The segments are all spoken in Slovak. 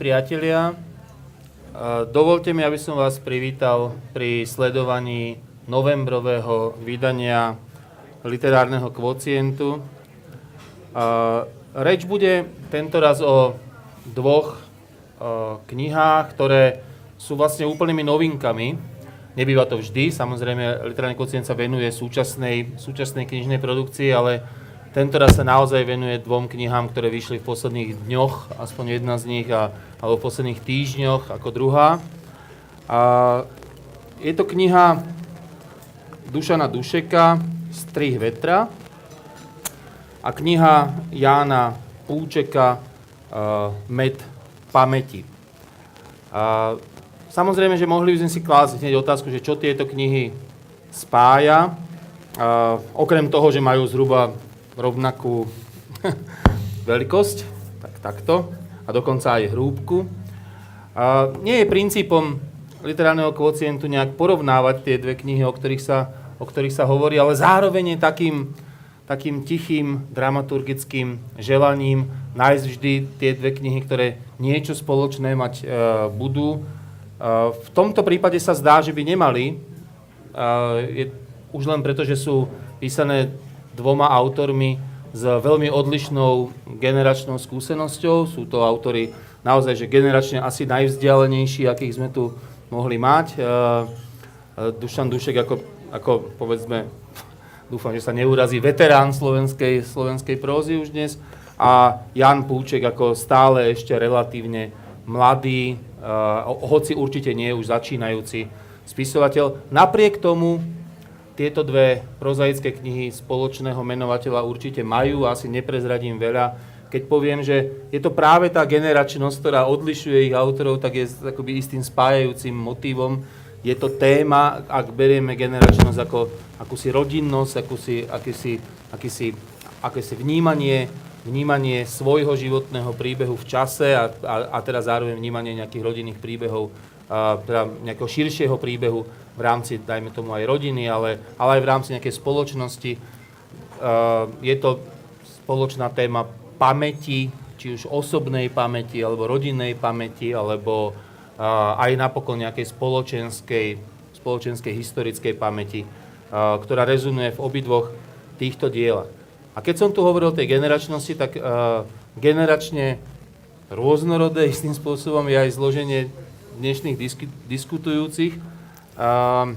priatelia, dovolte mi, aby som vás privítal pri sledovaní novembrového vydania literárneho kvocientu. Reč bude tento raz o dvoch knihách, ktoré sú vlastne úplnými novinkami. Nebýva to vždy, samozrejme, literárny kvocient sa venuje súčasnej, súčasnej knižnej produkcii, ale tento raz sa naozaj venuje dvom knihám, ktoré vyšli v posledných dňoch, aspoň jedna z nich, a, alebo v posledných týždňoch ako druhá. A je to kniha Dušana Dušeka, Strih vetra a kniha Jána Púčeka, uh, Med pamäti. A samozrejme, že mohli by sme si klásť hneď otázku, že čo tieto knihy spája. Uh, okrem toho, že majú zhruba rovnakú veľkosť, tak takto, a dokonca aj hrúbku. A nie je princípom literárneho kvocientu nejak porovnávať tie dve knihy, o ktorých sa, o ktorých sa hovorí, ale zároveň je takým, takým tichým dramaturgickým želaním nájsť vždy tie dve knihy, ktoré niečo spoločné mať e, budú. E, v tomto prípade sa zdá, že by nemali, e, je, už len preto, že sú písané dvoma autormi s veľmi odlišnou generačnou skúsenosťou. Sú to autory naozaj, že generačne asi najvzdialenejší, akých sme tu mohli mať. E, e, Dušan Dušek ako, ako povedzme, dúfam, že sa neurazí, veterán slovenskej, slovenskej prózy už dnes a Jan Púček ako stále ešte relatívne mladý, uh, hoci určite nie už začínajúci spisovateľ. Napriek tomu tieto dve prozaické knihy spoločného menovateľa určite majú, asi neprezradím veľa. Keď poviem, že je to práve tá generačnosť, ktorá odlišuje ich autorov, tak je akoby istým spájajúcim motívom. Je to téma, ak berieme generačnosť ako akúsi rodinnosť, akúsi, akýsi, akýsi, akýsi vnímanie, vnímanie svojho životného príbehu v čase a, a, a teda zároveň vnímanie nejakých rodinných príbehov teda nejakého širšieho príbehu v rámci, dajme tomu aj rodiny, ale, ale aj v rámci nejakej spoločnosti. Je to spoločná téma pamäti, či už osobnej pamäti, alebo rodinnej pamäti, alebo aj napokon nejakej spoločenskej, spoločenskej historickej pamäti, ktorá rezonuje v obidvoch týchto dielach. A keď som tu hovoril o tej generačnosti, tak generačne rôznorodé istým spôsobom je aj zloženie dnešných disk- diskutujúcich. Um,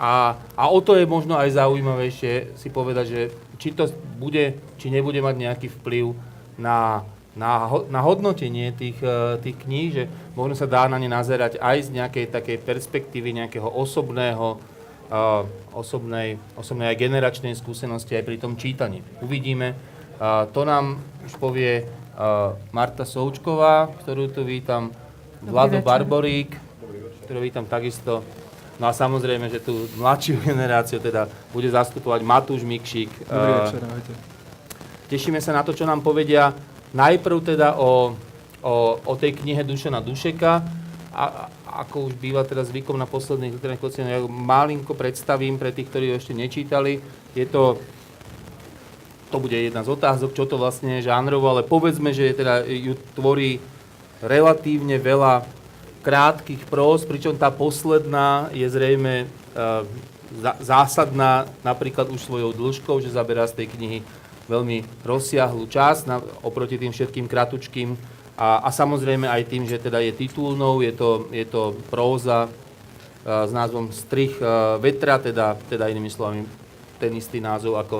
a, a o to je možno aj zaujímavejšie si povedať, že či to bude, či nebude mať nejaký vplyv na, na, na hodnotenie tých, uh, tých kníh, že možno sa dá na ne nazerať aj z nejakej takej perspektívy nejakého osobného, uh, osobnej, osobnej aj generačnej skúsenosti aj pri tom čítaní. Uvidíme. Uh, to nám už povie uh, Marta Součková, ktorú tu vítam. Vlado Barborík, ktorý vítam takisto. No a samozrejme, že tú mladšiu generáciu teda bude zastupovať Matúš Mikšík. Dobrý večer, ahojte. Tešíme sa na to, čo nám povedia najprv teda o, o, o tej knihe Dušana Dušeka. A, ako už býva teraz zvykom na posledných literárnych kociach, ja malinko predstavím pre tých, ktorí ho ešte nečítali. Je to to bude jedna z otázok, čo to vlastne je žánrovo, ale povedzme, že teda ju tvorí relatívne veľa krátkých próz, pričom tá posledná je zrejme uh, zásadná napríklad už svojou dĺžkou, že zaberá z tej knihy veľmi rozsiahlu časť oproti tým všetkým kratučkým a, a samozrejme aj tým, že teda je titulnou, je to, je to próza uh, s názvom Strich uh, vetra, teda, teda inými slovami ten istý názov ako,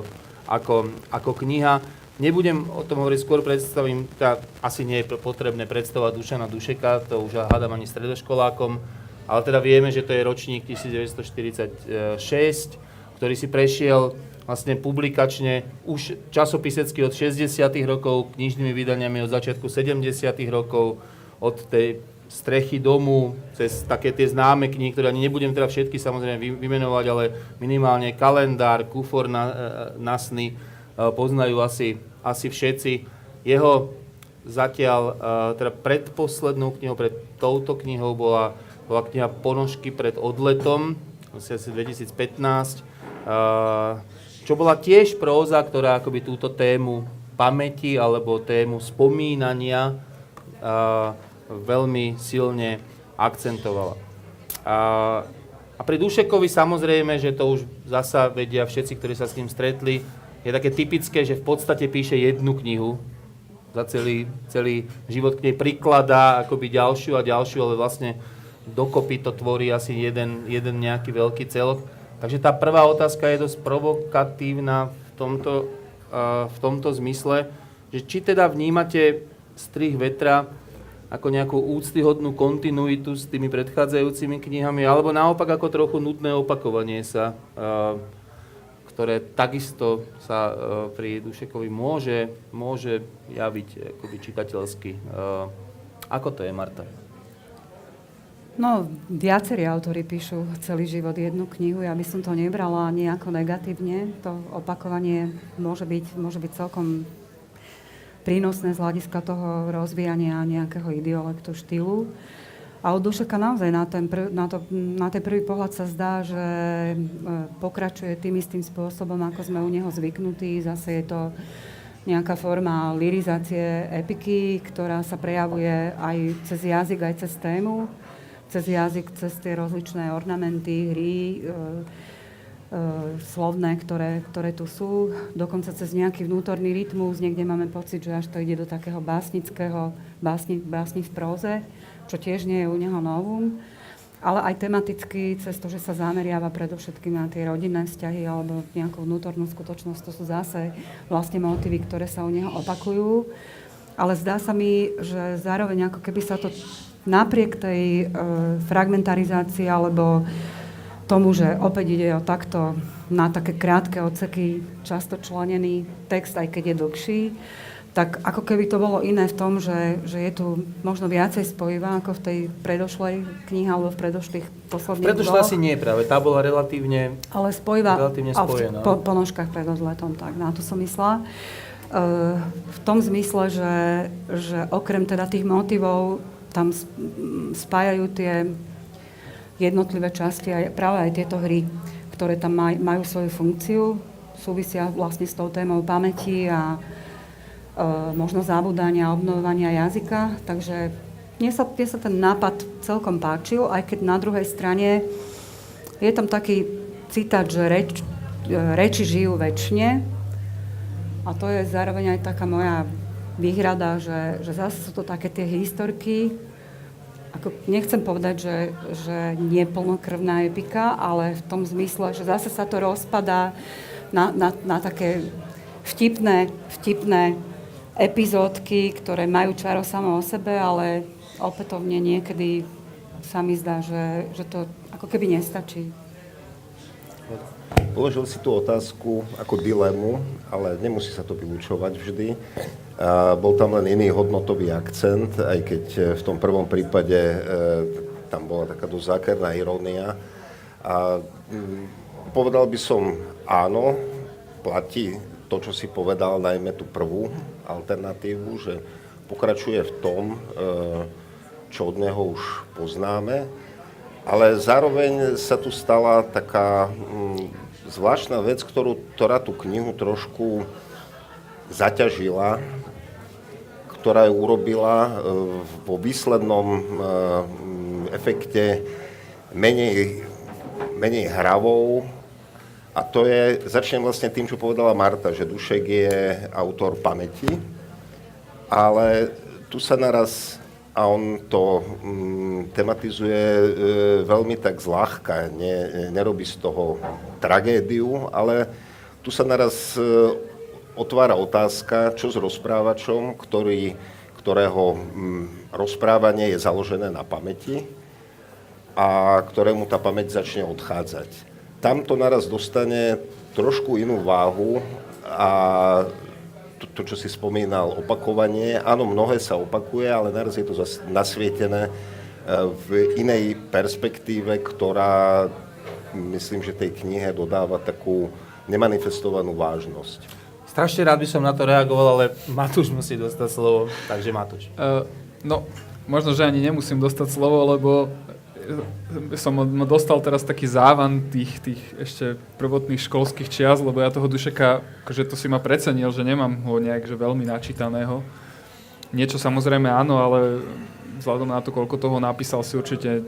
ako, ako kniha. Nebudem o tom hovoriť, skôr predstavím, teda asi nie je potrebné predstavovať Dušana Dušeka, to už hádam ani stredoškolákom, ale teda vieme, že to je ročník 1946, ktorý si prešiel vlastne publikačne už časopisecky od 60. rokov, knižnými vydaniami od začiatku 70. rokov, od tej strechy domu, cez také tie známe knihy, ktoré ani nebudem teda všetky samozrejme vymenovať, ale minimálne kalendár, kufor na, e, na sny, e, poznajú asi asi všetci. Jeho zatiaľ, uh, teda predposlednou knihou, pred touto knihou bola, bola kniha Ponožky pred odletom, asi 2015, uh, čo bola tiež próza, ktorá akoby túto tému pamäti alebo tému spomínania uh, veľmi silne akcentovala. A pri Dušekovi samozrejme, že to už zasa vedia všetci, ktorí sa s ním stretli, je také typické, že v podstate píše jednu knihu, za celý, celý život k nej prikladá akoby ďalšiu a ďalšiu, ale vlastne dokopy to tvorí asi jeden, jeden nejaký veľký celok. Takže tá prvá otázka je dosť provokatívna v tomto, uh, v tomto zmysle, že či teda vnímate strih vetra ako nejakú úctyhodnú kontinuitu s tými predchádzajúcimi knihami, alebo naopak ako trochu nutné opakovanie sa, ktoré takisto sa pri Dušekovi môže, môže javiť akoby čitateľsky. Ako to je, Marta? No, viacerí autory píšu celý život jednu knihu. Ja by som to nebrala nejako negatívne. To opakovanie môže byť, môže byť celkom prínosné z hľadiska toho rozvíjania nejakého ideolektu, štýlu. A od Dušeka naozaj na ten, prv, na, to, na ten prvý pohľad sa zdá, že e, pokračuje tým istým spôsobom, ako sme u neho zvyknutí. Zase je to nejaká forma lirizácie epiky, ktorá sa prejavuje aj cez jazyk, aj cez tému, cez jazyk, cez tie rozličné ornamenty, hry, e, E, slovné, ktoré, ktoré tu sú. Dokonca cez nejaký vnútorný rytmus, niekde máme pocit, že až to ide do takého básnického, básni, básni v próze, čo tiež nie je u neho novum. Ale aj tematicky, cez to, že sa zameriava predovšetkým na tie rodinné vzťahy alebo nejakú vnútornú skutočnosť, to sú zase vlastne motívy, ktoré sa u neho opakujú. Ale zdá sa mi, že zároveň ako keby sa to napriek tej e, fragmentarizácii alebo tomu, že opäť ide o takto na také krátke odseky, často členený text, aj keď je dlhší, tak ako keby to bolo iné v tom, že, že je tu možno viacej spojivá ako v tej predošlej knihe alebo v predošlých posledných Predošla asi nie práve, tá bola relatívne, Ale spojivá, relatívne spojená. Po, po nožkách pred odletom, tak na to som myslela. Uh, v tom zmysle, že, že okrem teda tých motivov tam spájajú tie jednotlivé časti, aj, práve aj tieto hry, ktoré tam maj, majú svoju funkciu, súvisia vlastne s tou témou pamäti a možno zabúdania, obnovovania jazyka. Takže mne sa, mne sa ten nápad celkom páčil, aj keď na druhej strane je tam taký citát, že reč, e, reči žijú väčšine. A to je zároveň aj taká moja výhrada, že, že zase sú to také tie historky, ako nechcem povedať, že, že nie plnokrvná epika, ale v tom zmysle, že zase sa to rozpadá na, na, na také vtipné, vtipné epizódky, ktoré majú čaro samo o sebe, ale opätovne niekedy sa mi zdá, že, že to ako keby nestačí. Položil si tú otázku ako dilemu, ale nemusí sa to vylúčovať vždy. A bol tam len iný hodnotový akcent, aj keď e, v tom prvom prípade e, tam bola taká dosť zákerná irónia. A mm, povedal by som áno, platí to, čo si povedal, najmä tú prvú alternatívu, že pokračuje v tom, e, čo od neho už poznáme, ale zároveň sa tu stala taká mm, zvláštna vec, ktorú, ktorá tú knihu trošku zaťažila, ktorá ju urobila e, vo výslednom e, efekte menej, menej hravou. A to je, začnem vlastne tým, čo povedala Marta, že Dušek je autor pamäti, ale tu sa naraz a on to mm, tematizuje e, veľmi tak zľahka, ne, nerobí z toho tragédiu, ale tu sa naraz e, otvára otázka, čo s rozprávačom, ktorý, ktorého mm, rozprávanie je založené na pamäti a ktorému tá pamäť začne odchádzať. Tam to naraz dostane trošku inú váhu a to, to, čo si spomínal, opakovanie. Áno, mnohé sa opakuje, ale naraz je to zase nasvietené e, v inej perspektíve, ktorá, myslím, že tej knihe dodáva takú nemanifestovanú vážnosť. Strašne rád by som na to reagoval, ale Matúš musí dostať slovo, takže Matúš. Uh, no, možno, že ani nemusím dostať slovo, lebo som dostal teraz taký závan tých, tých ešte prvotných školských čias, lebo ja toho Dušeka, akože to si ma precenil, že nemám ho nejak že veľmi načítaného. Niečo samozrejme áno, ale vzhľadom na to, koľko toho napísal, si určite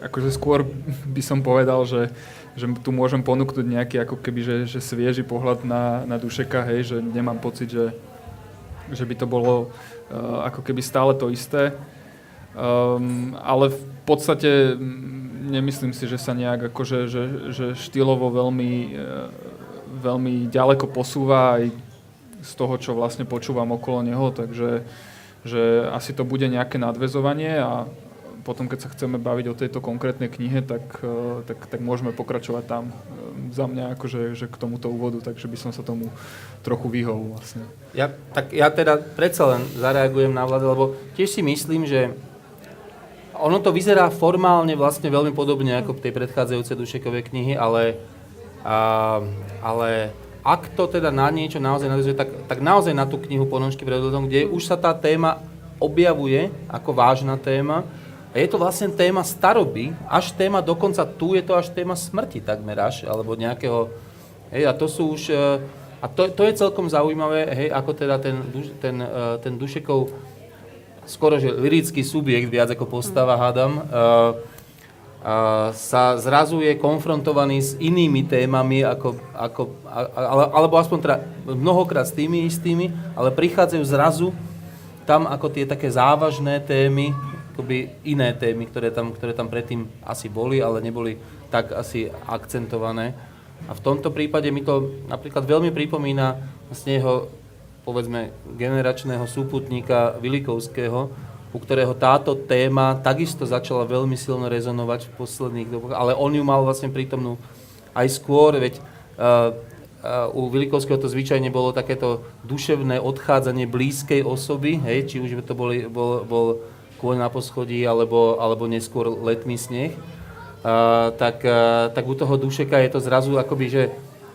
akože skôr by som povedal, že, že tu môžem ponúknuť nejaký ako keby, že, že svieži pohľad na, na Dušeka, hej, že nemám pocit, že, že by to bolo uh, ako keby stále to isté. Um, ale v podstate nemyslím si, že sa nejak akože, že, že štýlovo veľmi, uh, veľmi ďaleko posúva aj z toho, čo vlastne počúvam okolo neho, takže že asi to bude nejaké nadvezovanie a potom, keď sa chceme baviť o tejto konkrétnej knihe, tak, e, tak, tak môžeme pokračovať tam. E, za mňa akože že k tomuto úvodu, takže by som sa tomu trochu vyhol vlastne. Ja, tak ja teda predsa len zareagujem na vládu, lebo tiež si myslím, že ono to vyzerá formálne vlastne veľmi podobne ako v tej predchádzajúcej Dušekovej knihy, ale, a, ale ak to teda na niečo naozaj nadvezuje, tak, tak naozaj na tú knihu Ponožky pred odhodom, kde už sa tá téma objavuje ako vážna téma. A je to vlastne téma staroby, až téma, dokonca tu je to až téma smrti takmer až, alebo nejakého, hej, a to sú už, e, a to, to je celkom zaujímavé, hej, ako teda ten, ten, e, ten Dušekov skoro, že lirický subjekt, viac ako postava, hádam, uh, sa zrazu je konfrontovaný s inými témami, ako, ako, ale, alebo aspoň teda mnohokrát s tými istými, ale prichádzajú zrazu tam ako tie také závažné témy, akoby iné témy, ktoré tam, ktoré tam predtým asi boli, ale neboli tak asi akcentované. A v tomto prípade mi to napríklad veľmi pripomína vlastne jeho, povedzme, generačného súputníka Vilikovského, u ktorého táto téma takisto začala veľmi silno rezonovať v posledných dobách, ale on ju mal vlastne prítomnú aj skôr, veď uh, uh, u Vilikovského to zvyčajne bolo takéto duševné odchádzanie blízkej osoby, hej, či už to boli, bol, bol kôň na poschodí, alebo, alebo neskôr letný sneh, uh, tak, uh, tak u toho dušeka je to zrazu akoby, že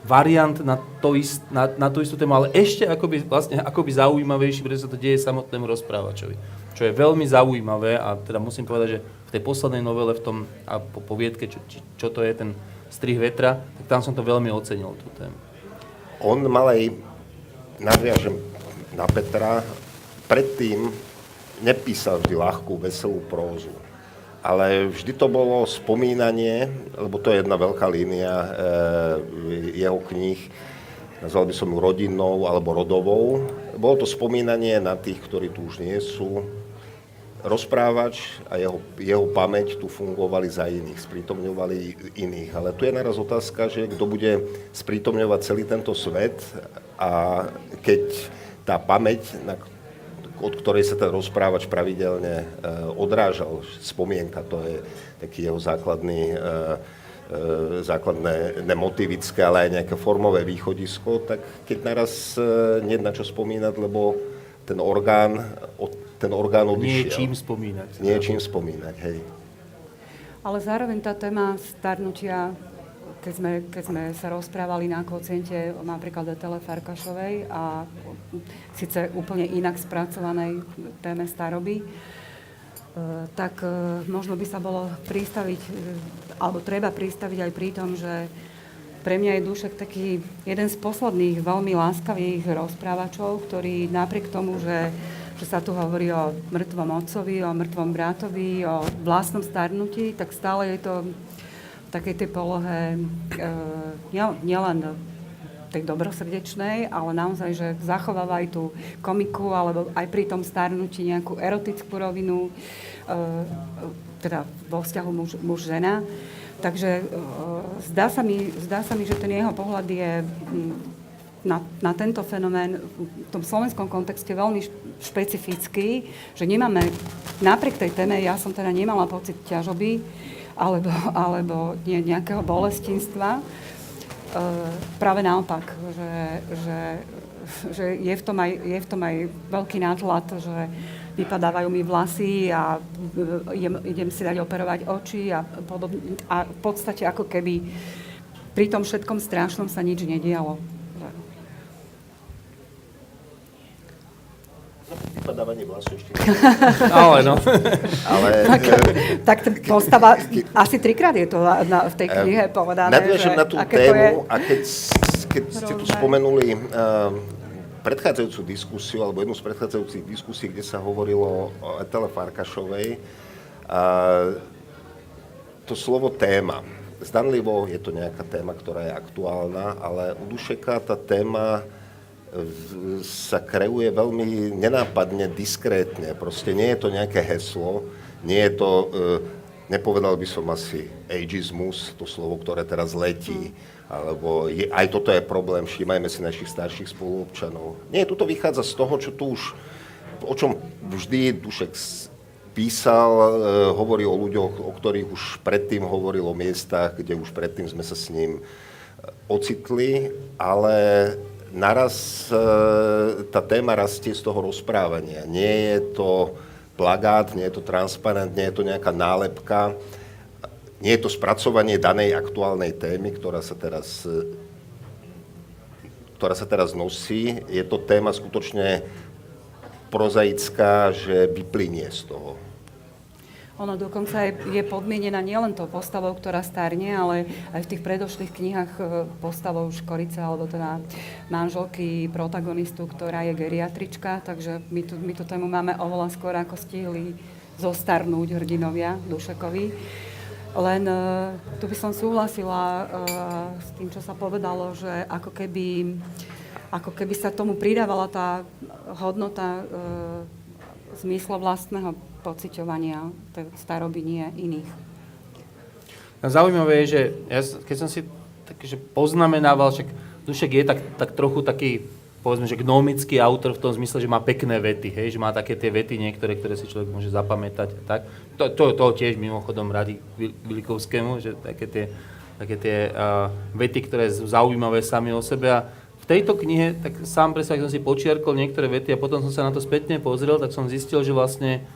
variant na, to ist, na, na tú istú tému, ale ešte akoby, vlastne, akoby zaujímavejší, pretože sa to deje samotnému rozprávačovi čo je veľmi zaujímavé a teda musím povedať, že v tej poslednej novele v tom a po poviedke, čo, čo to je ten strih vetra, tak tam som to veľmi ocenil, tú tému. On mal aj, nadviažem na Petra, predtým nepísal vždy ľahkú, veselú prózu. Ale vždy to bolo spomínanie, lebo to je jedna veľká línia e, jeho kníh, nazval by som ju rodinnou alebo rodovou. Bolo to spomínanie na tých, ktorí tu už nie sú, rozprávač a jeho, jeho pamäť tu fungovali za iných, sprítomňovali iných. Ale tu je naraz otázka, že kto bude sprítomňovať celý tento svet a keď tá pamäť, na, od ktorej sa ten rozprávač pravidelne e, odrážal, spomienka, to je taký jeho základný, e, e, základné nemotivické, ale aj nejaké formové východisko, tak keď naraz nie na čo spomínať, lebo ten orgán od ten orgán odišiel. Nie je čím spomínať. Nie je čím spomínať, hej. Ale zároveň tá téma starnutia, keď sme, keď sme sa rozprávali na kociente napríklad o Tele Farkašovej a síce úplne inak spracovanej téme staroby, e, tak e, možno by sa bolo pristaviť, e, alebo treba pristaviť aj pri tom, že pre mňa je Dušek taký jeden z posledných veľmi láskavých rozprávačov, ktorý napriek tomu, že že sa tu hovorí o mŕtvom otcovi, o mŕtvom bratovi, o vlastnom starnutí, tak stále je to takej tej polohe e, nielen tej dobrosrdečnej, ale naozaj, že zachováva aj tú komiku, alebo aj pri tom starnutí nejakú erotickú rovinu, e, teda vo vzťahu muž, muž-žena. Takže e, zdá, sa mi, zdá sa mi, že ten jeho pohľad je na, na tento fenomén v tom slovenskom kontexte veľmi špecifický, že nemáme, napriek tej téme, ja som teda nemala pocit ťažoby alebo, alebo nie, nejakého bolestinstva. E, práve naopak, že, že, že je, v tom aj, je v tom aj veľký nátlad, že vypadávajú mi vlasy a idem, idem si dať operovať oči a, podobne, a v podstate ako keby pri tom všetkom strašnom sa nič nedialo. Vypadávanie ešte Ale no. Ale, tak, e, tak postava, asi trikrát je to na, v tej knihe povedané, že, na tú tému a keď, keď ste tu spomenuli uh, predchádzajúcu diskusiu, alebo jednu z predchádzajúcich diskusí, kde sa hovorilo o Etele Farkašovej, a to slovo téma. Zdanlivo je to nejaká téma, ktorá je aktuálna, ale u Dušeka tá téma sa kreuje veľmi nenápadne, diskrétne. Proste nie je to nejaké heslo, nie je to, e, nepovedal by som asi ageismus, to slovo, ktoré teraz letí, alebo je, aj toto je problém, všímajme si našich starších spoluobčanov. Nie, toto vychádza z toho, čo tu už, o čom vždy Dušek písal, e, hovorí o ľuďoch, o ktorých už predtým hovoril, o miestach, kde už predtým sme sa s ním ocitli, ale naraz e, tá téma rastie z toho rozprávania. Nie je to plagát, nie je to transparent, nie je to nejaká nálepka, nie je to spracovanie danej aktuálnej témy, ktorá sa teraz, e, ktorá sa teraz nosí. Je to téma skutočne prozaická, že vyplynie z toho. Ono dokonca je, je podmienená nielen tou postavou, ktorá starne, ale aj v tých predošlých knihách e, postavou Škorice, alebo teda manželky protagonistu, ktorá je geriatrička, takže my, tu, my tú tému máme oveľa skôr, ako stihli zostarnúť hrdinovia Dušekovi. Len uh, tu by som súhlasila uh, s tým, čo sa povedalo, že ako keby, ako keby sa tomu pridávala tá hodnota zmysla vlastného pociťovania staroby nie iných. Zaujímavé je, že ja, keď som si tak, že poznamenával, však Dušek je tak, tak trochu taký, povedzme, že gnomický autor v tom zmysle, že má pekné vety, hej, že má také tie vety niektoré, ktoré si človek môže zapamätať. Tak. To, to, to tiež mimochodom radi Vilikovskému, že také tie, také tie uh, vety, ktoré sú zaujímavé sami o sebe. A tejto knihe, tak sám presne, som si počiarkol niektoré vety a potom som sa na to spätne pozrel, tak som zistil, že vlastne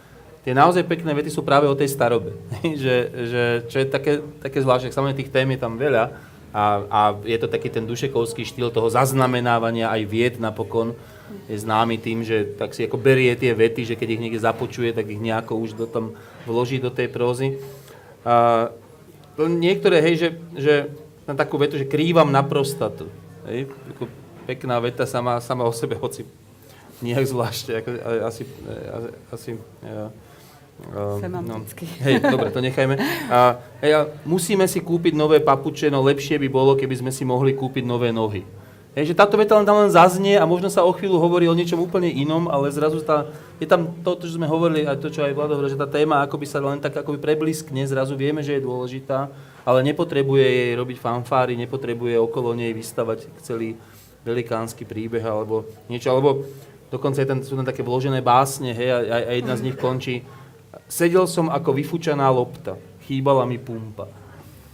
tie naozaj pekné vety sú práve o tej starobe. že, že, čo je také, také zvláštne, samozrejme tých tém je tam veľa a, a je to taký ten dušekovský štýl toho zaznamenávania aj vied napokon je známy tým, že tak si ako berie tie vety, že keď ich niekde započuje, tak ich nejako už do tam vloží do tej prózy. A, niektoré, hej, že, že na takú vetu, že krývam na prostatu. Hej, pekná veta sama, sama o sebe, hoci nejak zvláštne, ako, asi, asi, asi ja, Uh, Semanticky. No, hej, dobre, to nechajme. A, hej, a musíme si kúpiť nové papuče, no lepšie by bolo, keby sme si mohli kúpiť nové nohy. Hej, že táto veta len tam len zaznie a možno sa o chvíľu hovorí o niečom úplne inom, ale zrazu tá, je tam to, čo sme hovorili, aj to, čo aj Vlado hovoril, že tá téma akoby sa len tak akoby prebliskne, zrazu vieme, že je dôležitá, ale nepotrebuje jej robiť fanfáry, nepotrebuje okolo nej vystavať celý velikánsky príbeh alebo niečo, alebo dokonca je tam, sú tam také vložené básne, hej, a, a jedna z nich končí, Sedel som ako vyfučaná lopta, chýbala mi pumpa.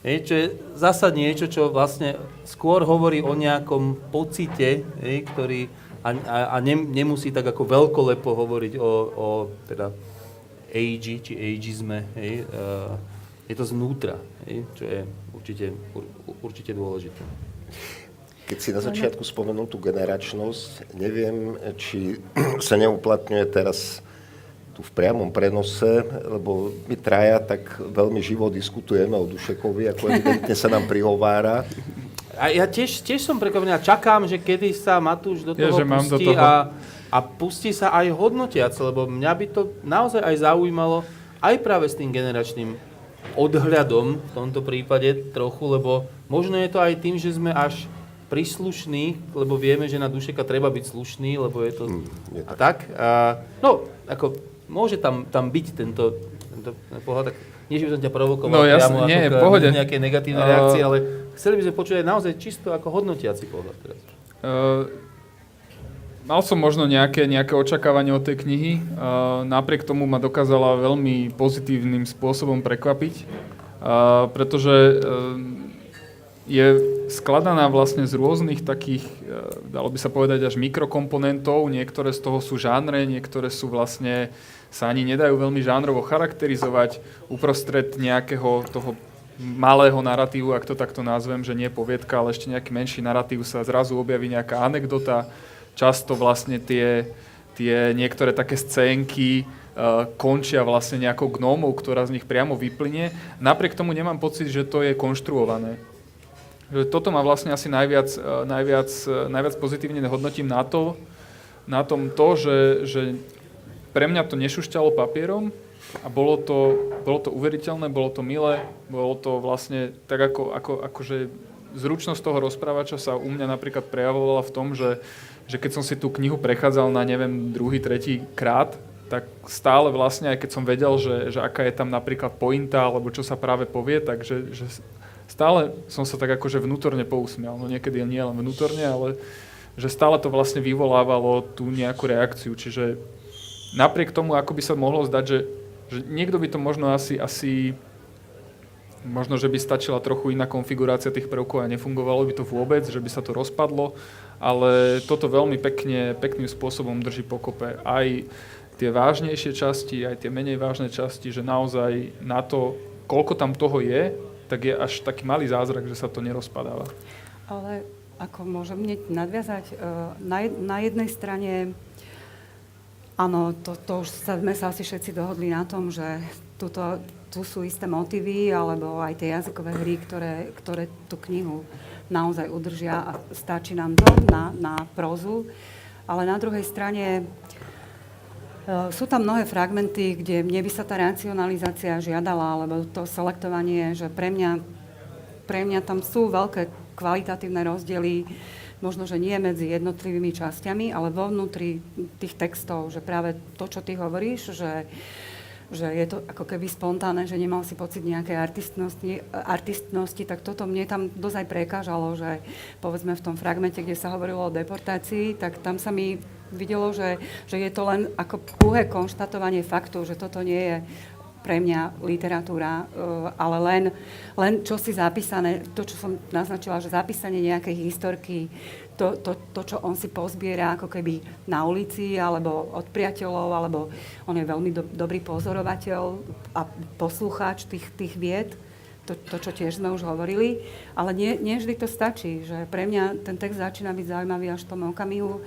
Je, čo je zasa niečo, čo vlastne skôr hovorí o nejakom pocite, je, ktorý a, a, a ne, nemusí tak ako veľkolepo hovoriť o, o teda age, či ageizme. Hej, uh, je to znútra, hej, čo je určite, ur, určite dôležité. Keď si na začiatku spomenul tú generačnosť, neviem, či sa neuplatňuje teraz tu v priamom prenose, lebo my traja tak veľmi živo diskutujeme o Dušekovi, ako evidentne sa nám prihovára. A ja tiež, tiež som prekvapený a čakám, že kedy sa Matúš do toho ja, pustí do toho... A, a pustí sa aj hodnotiac, lebo mňa by to naozaj aj zaujímalo aj práve s tým generačným odhľadom v tomto prípade trochu, lebo možno je to aj tým, že sme až príslušní, lebo vieme, že na Dušeka treba byť slušný, lebo je to mm, je tak. A tak. A, no, ako môže tam, tam byť tento, tento pohľad, tak nie, že by som ťa provokoval no, jasne, nie, ako pohode. nejaké negatívne uh, reakcie, ale chceli by sme počuť aj naozaj čisto ako hodnotiaci pohľad teraz. Uh, mal som možno nejaké, nejaké očakávanie od tej knihy, uh, napriek tomu ma dokázala veľmi pozitívnym spôsobom prekvapiť, uh, pretože uh, je skladaná vlastne z rôznych takých, dalo by sa povedať až mikrokomponentov. Niektoré z toho sú žánre, niektoré sú vlastne sa ani nedajú veľmi žánrovo charakterizovať uprostred nejakého toho malého narratívu, ak to takto nazvem, že nie poviedka, ale ešte nejaký menší narratív sa zrazu objaví nejaká anekdota. Často vlastne tie, tie niektoré také scénky uh, končia vlastne nejakou gnómou, ktorá z nich priamo vyplynie. Napriek tomu nemám pocit, že to je konštruované. Že toto ma vlastne asi najviac, uh, najviac, uh, najviac pozitívne hodnotím na to, na tom to, že, že pre mňa to nešušťalo papierom a bolo to, bolo to uveriteľné, bolo to milé, bolo to vlastne tak ako, ako, akože zručnosť toho rozprávača sa u mňa napríklad prejavovala v tom, že, že keď som si tú knihu prechádzal na neviem druhý, tretí krát, tak stále vlastne, aj keď som vedel, že, že aká je tam napríklad pointa, alebo čo sa práve povie, takže že stále som sa tak akože vnútorne pousmial. No niekedy nie len vnútorne, ale že stále to vlastne vyvolávalo tú nejakú reakciu. Čiže napriek tomu, ako by sa mohlo zdať, že, že niekto by to možno asi, asi možno, že by stačila trochu iná konfigurácia tých prvkov a nefungovalo by to vôbec, že by sa to rozpadlo, ale toto veľmi pekne, pekným spôsobom drží pokope aj tie vážnejšie časti, aj tie menej vážne časti, že naozaj na to, koľko tam toho je, tak je až taký malý zázrak, že sa to nerozpadáva. Ale ako môžem hneď nadviazať, e, na, na jednej strane, áno, to, to už sme sa asi všetci dohodli na tom, že tuto, tu sú isté motívy, alebo aj tie jazykové hry, ktoré, ktoré tú knihu naozaj udržia a stačí nám to na, na prózu. Ale na druhej strane Eh, sú tam mnohé fragmenty, kde mne by sa tá racionalizácia žiadala, alebo to selektovanie, že pre mňa, pre mňa tam sú veľké kvalitatívne rozdiely, možno, že nie medzi jednotlivými časťami, ale vo vnútri tých textov, že práve to, čo ty hovoríš, že, že je to ako keby spontánne, že nemal si pocit nejakej artistnosti, artistnosti, tak toto mne tam dosť aj prekážalo, že povedzme v tom fragmente, kde sa hovorilo o deportácii, tak tam sa mi videlo, že, že je to len ako púhé konštatovanie faktu, že toto nie je pre mňa literatúra, eh, ale len, len čo si zapísané, to, čo som naznačila, že zapísanie nejakej historky, to, to, to, čo on si pozbiera ako keby na ulici, alebo od priateľov, alebo on je veľmi do, dobrý pozorovateľ a poslucháč tých, tých vied, to, to, čo tiež sme už hovorili, ale nie, nie vždy to stačí, že pre mňa ten text začína byť zaujímavý až v tom okamihu,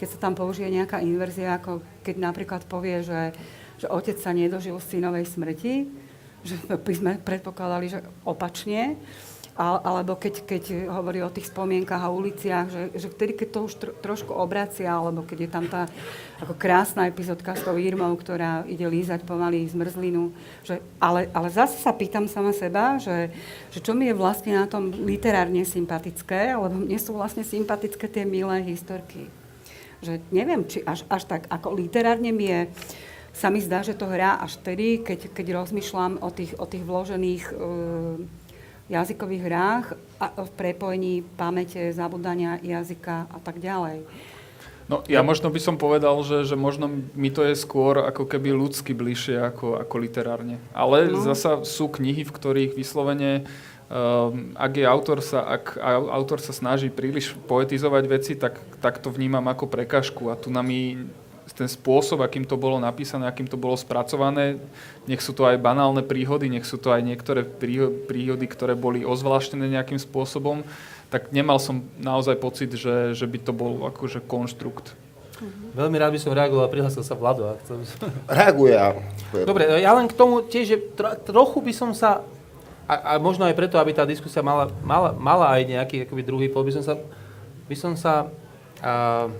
keď sa tam použije nejaká inverzia, ako keď napríklad povie, že, že otec sa nedožil synovej smrti, že by sme predpokladali, že opačne, alebo keď, keď hovorí o tých spomienkach a uliciach, že, že vtedy, keď to už tro, trošku obracia, alebo keď je tam tá ako krásna epizódka s tou Irmou, ktorá ide lízať pomaly zmrzlinu, že, ale, ale zase sa pýtam sama seba, že, že čo mi je vlastne na tom literárne sympatické, alebo mne sú vlastne sympatické tie milé historky. Že neviem, či až, až tak ako literárne mi je, sa mi zdá, že to hrá až vtedy, keď, keď rozmýšľam o tých, o tých vložených e, jazykových hrách a v prepojení pamäte, zabudania jazyka a tak ďalej. No ja možno by som povedal, že, že možno mi to je skôr ako keby ľudsky bližšie ako, ako literárne. Ale no. zasa sú knihy, v ktorých vyslovene Um, ak je autor sa, ak autor sa snaží príliš poetizovať veci, tak, tak to vnímam ako prekažku a tu nám ten spôsob, akým to bolo napísané, akým to bolo spracované, nech sú to aj banálne príhody, nech sú to aj niektoré príhody, ktoré boli ozvláštené nejakým spôsobom, tak nemal som naozaj pocit, že, že by to bol akože konštrukt. Mhm. Veľmi rád by som reagoval, prihlásil sa Vlado. Reaguje. Dobre, ja len k tomu tiež, že tro, trochu by som sa a, a možno aj preto, aby tá diskusia mala, mala, mala aj nejaký akoby druhý pol, by som sa, by som sa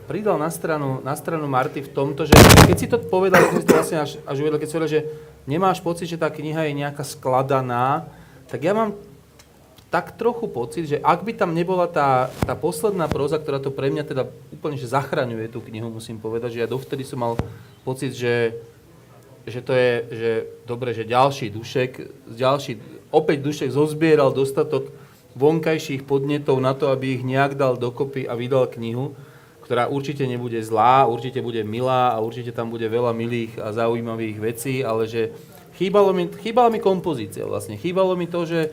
pridal na stranu, na stranu Marty v tomto, že keď si to povedal, keď si to vlastne až, až uvedol, keď si povedal, že nemáš pocit, že tá kniha je nejaká skladaná, tak ja mám tak trochu pocit, že ak by tam nebola tá, tá posledná próza, ktorá to pre mňa teda úplne že zachraňuje tú knihu, musím povedať, že ja dovtedy som mal pocit, že, že to je, že dobre, že ďalší dušek, ďalší opäť Dušek zozbieral dostatok vonkajších podnetov na to, aby ich nejak dal dokopy a vydal knihu, ktorá určite nebude zlá, určite bude milá a určite tam bude veľa milých a zaujímavých vecí, ale že chýbalo mi, chýbala mi kompozícia vlastne. Chýbalo mi to, že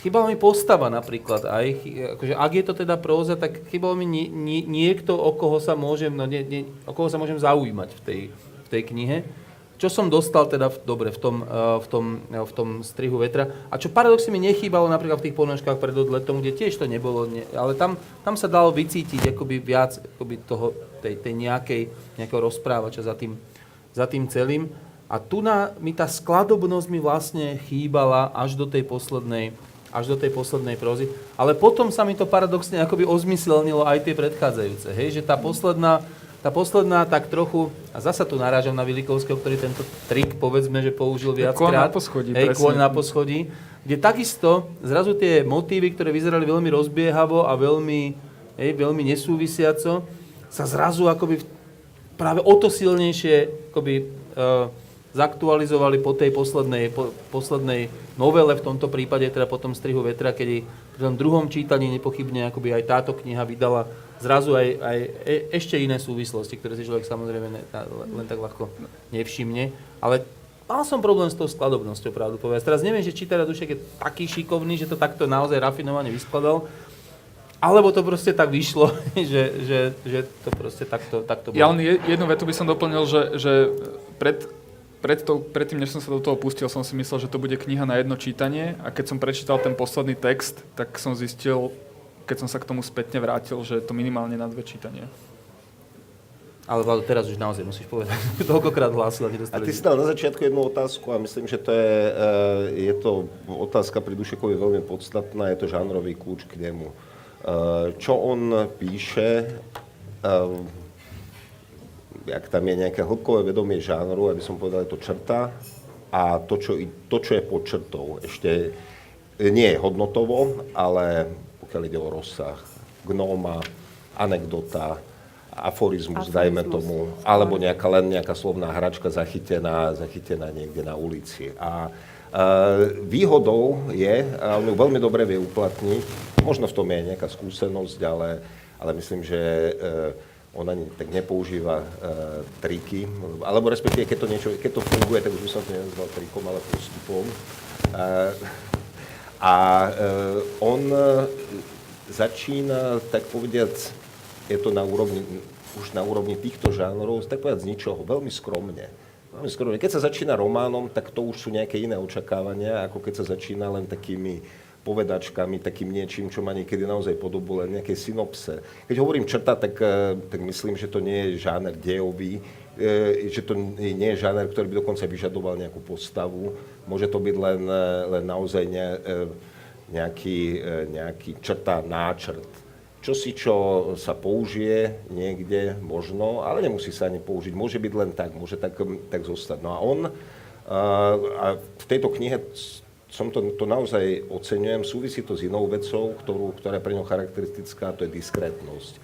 chýbala mi postava napríklad aj. Akože ak je to teda próza, tak chýbalo mi nie, nie, niekto, o koho sa môžem, no nie, nie, o koho sa môžem zaujímať v tej, v tej knihe. Čo som dostal teda, v, dobre, v tom, uh, v, tom, uh, v tom strihu vetra. A čo paradoxne mi nechýbalo napríklad v tých ponožkách pred odletom, kde tiež to nebolo, ne, ale tam, tam sa dalo vycítiť akoby viac akoby toho, tej, tej nejakej, nejakého rozprávača za tým, za tým celým. A tu na, mi tá skladobnosť mi vlastne chýbala až do tej poslednej, až do tej poslednej prózy. Ale potom sa mi to paradoxne akoby ozmyselnilo aj tie predchádzajúce. Hej? Že tá posledná, tá posledná tak trochu, a zasa tu narážam na Vilikovského, ktorý tento trik, povedzme, že použil viackrát. Kôň na poschodí, Hej, kôň na poschodí, kde takisto zrazu tie motívy, ktoré vyzerali veľmi rozbiehavo a veľmi, hej, veľmi nesúvisiaco, sa zrazu akoby práve o to silnejšie akoby, uh, zaktualizovali po tej poslednej, po, poslednej novele, v tomto prípade teda potom strihu vetra, kedy pri tom druhom čítaní nepochybne akoby aj táto kniha vydala zrazu aj, aj e, ešte iné súvislosti, ktoré si človek samozrejme ne, len tak ľahko nevšimne. Ale mal som problém s tou skladobnosťou, pravdu povedať. Teraz neviem, že či teda Dušek je taký šikovný, že to takto naozaj rafinovane vyskladal, alebo to proste tak vyšlo, že, že, že to proste takto, takto bolo. Ja len je- jednu vetu by som doplnil, že, že pred, pred to, predtým, než som sa do toho pustil, som si myslel, že to bude kniha na jedno čítanie a keď som prečítal ten posledný text, tak som zistil, keď som sa k tomu spätne vrátil, že je to minimálne na dve čítania. Ale Vlado, teraz už naozaj musíš povedať. Toľkokrát hlásil a A ty si dal na začiatku jednu otázku a myslím, že to je, eh, je to otázka pri Dušekovi veľmi podstatná, je to žánrový kľúč k nemu. Eh, Čo on píše, eh, jak tam je nejaké hĺbkové vedomie žánru, aby som povedal, je to črta a to, čo, i- to, čo je pod črtou, ešte nie je hodnotovo, ale pokiaľ ide o rozsah, gnóma, anekdota, aforizmus, Aforizmus. dajme tomu, alebo nejaká, len nejaká slovná hračka zachytená, zachytená niekde na ulici. A e, výhodou je, a on ju veľmi dobre vie uplatniť, možno v tom je nejaká skúsenosť, ale, ale myslím, že e, on ani tak nepoužíva e, triky, alebo respektíve, keď to, niečo, keď to funguje, tak už by som to nenazval trikom, ale postupom. E, a e, on e, začína, tak povediac, je to na úrovni, už na úrovni týchto žánrov, tak povedať z ničoho, veľmi skromne. Veľmi skromne. Keď sa začína románom, tak to už sú nejaké iné očakávania, ako keď sa začína len takými povedačkami, takým niečím, čo má niekedy naozaj podobu len nejaké synopse. Keď hovorím črta, tak, eh, tak myslím, že to nie je žáner dejový, eh, že to nie je žáner, ktorý by dokonca vyžadoval nejakú postavu. Môže to byť len, eh, len naozaj ne, eh, nejaký, nejaký črta, náčrt čo si čo sa použije niekde možno, ale nemusí sa ani použiť. Môže byť len tak, môže tak, tak zostať. No a on, a v tejto knihe som to, to naozaj oceňujem, súvisí to s inou vecou, ktorú, ktorá je pre ňo charakteristická, to je diskrétnosť.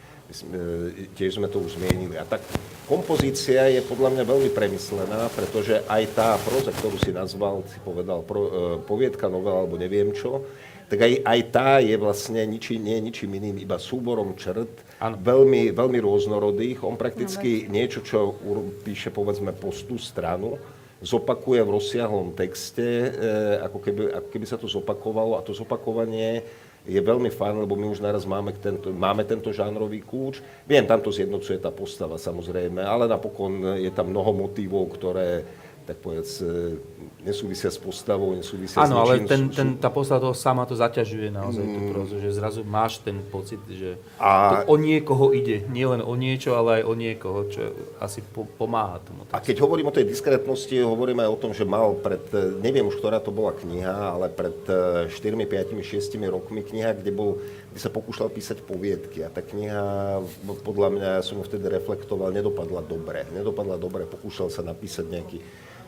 Tiež sme to už zmienili. A tak kompozícia je podľa mňa veľmi premyslená, pretože aj tá proza, ktorú si nazval, si povedal, pro, e, poviedka, novela alebo neviem čo, tak aj, aj tá je vlastne niči, nie ničím iným, iba súborom črt, Áno. veľmi, veľmi rôznorodých. On prakticky niečo, čo píše povedzme postú stranu, zopakuje v rozsiahlom texte, e, ako, keby, ako keby sa to zopakovalo a to zopakovanie je veľmi fajn, lebo my už naraz máme tento, máme tento žánrový kľúč. Viem, tam to zjednocuje tá postava samozrejme, ale napokon je tam mnoho motívov, ktoré tak povedz, nesúvisia s postavou, nesúvisia Áno, s ale ničím. ten, sú- ten, tá postava toho sama to zaťažuje naozaj tú prózu, že zrazu máš ten pocit, že A- to o niekoho ide. Nie len o niečo, ale aj o niekoho, čo asi po, pomáha tomu. A keď hovorím o tej diskrétnosti, hovorím aj o tom, že mal pred, e, neviem už, ktorá to bola kniha, ale pred e, 4, 5, 6 rokmi kniha, kde, bol, kde sa pokúšal písať poviedky. A tá kniha, podľa mňa, ja som ju vtedy reflektoval, nedopadla dobre. Nedopadla dobre, pokúšal sa napísať nejaký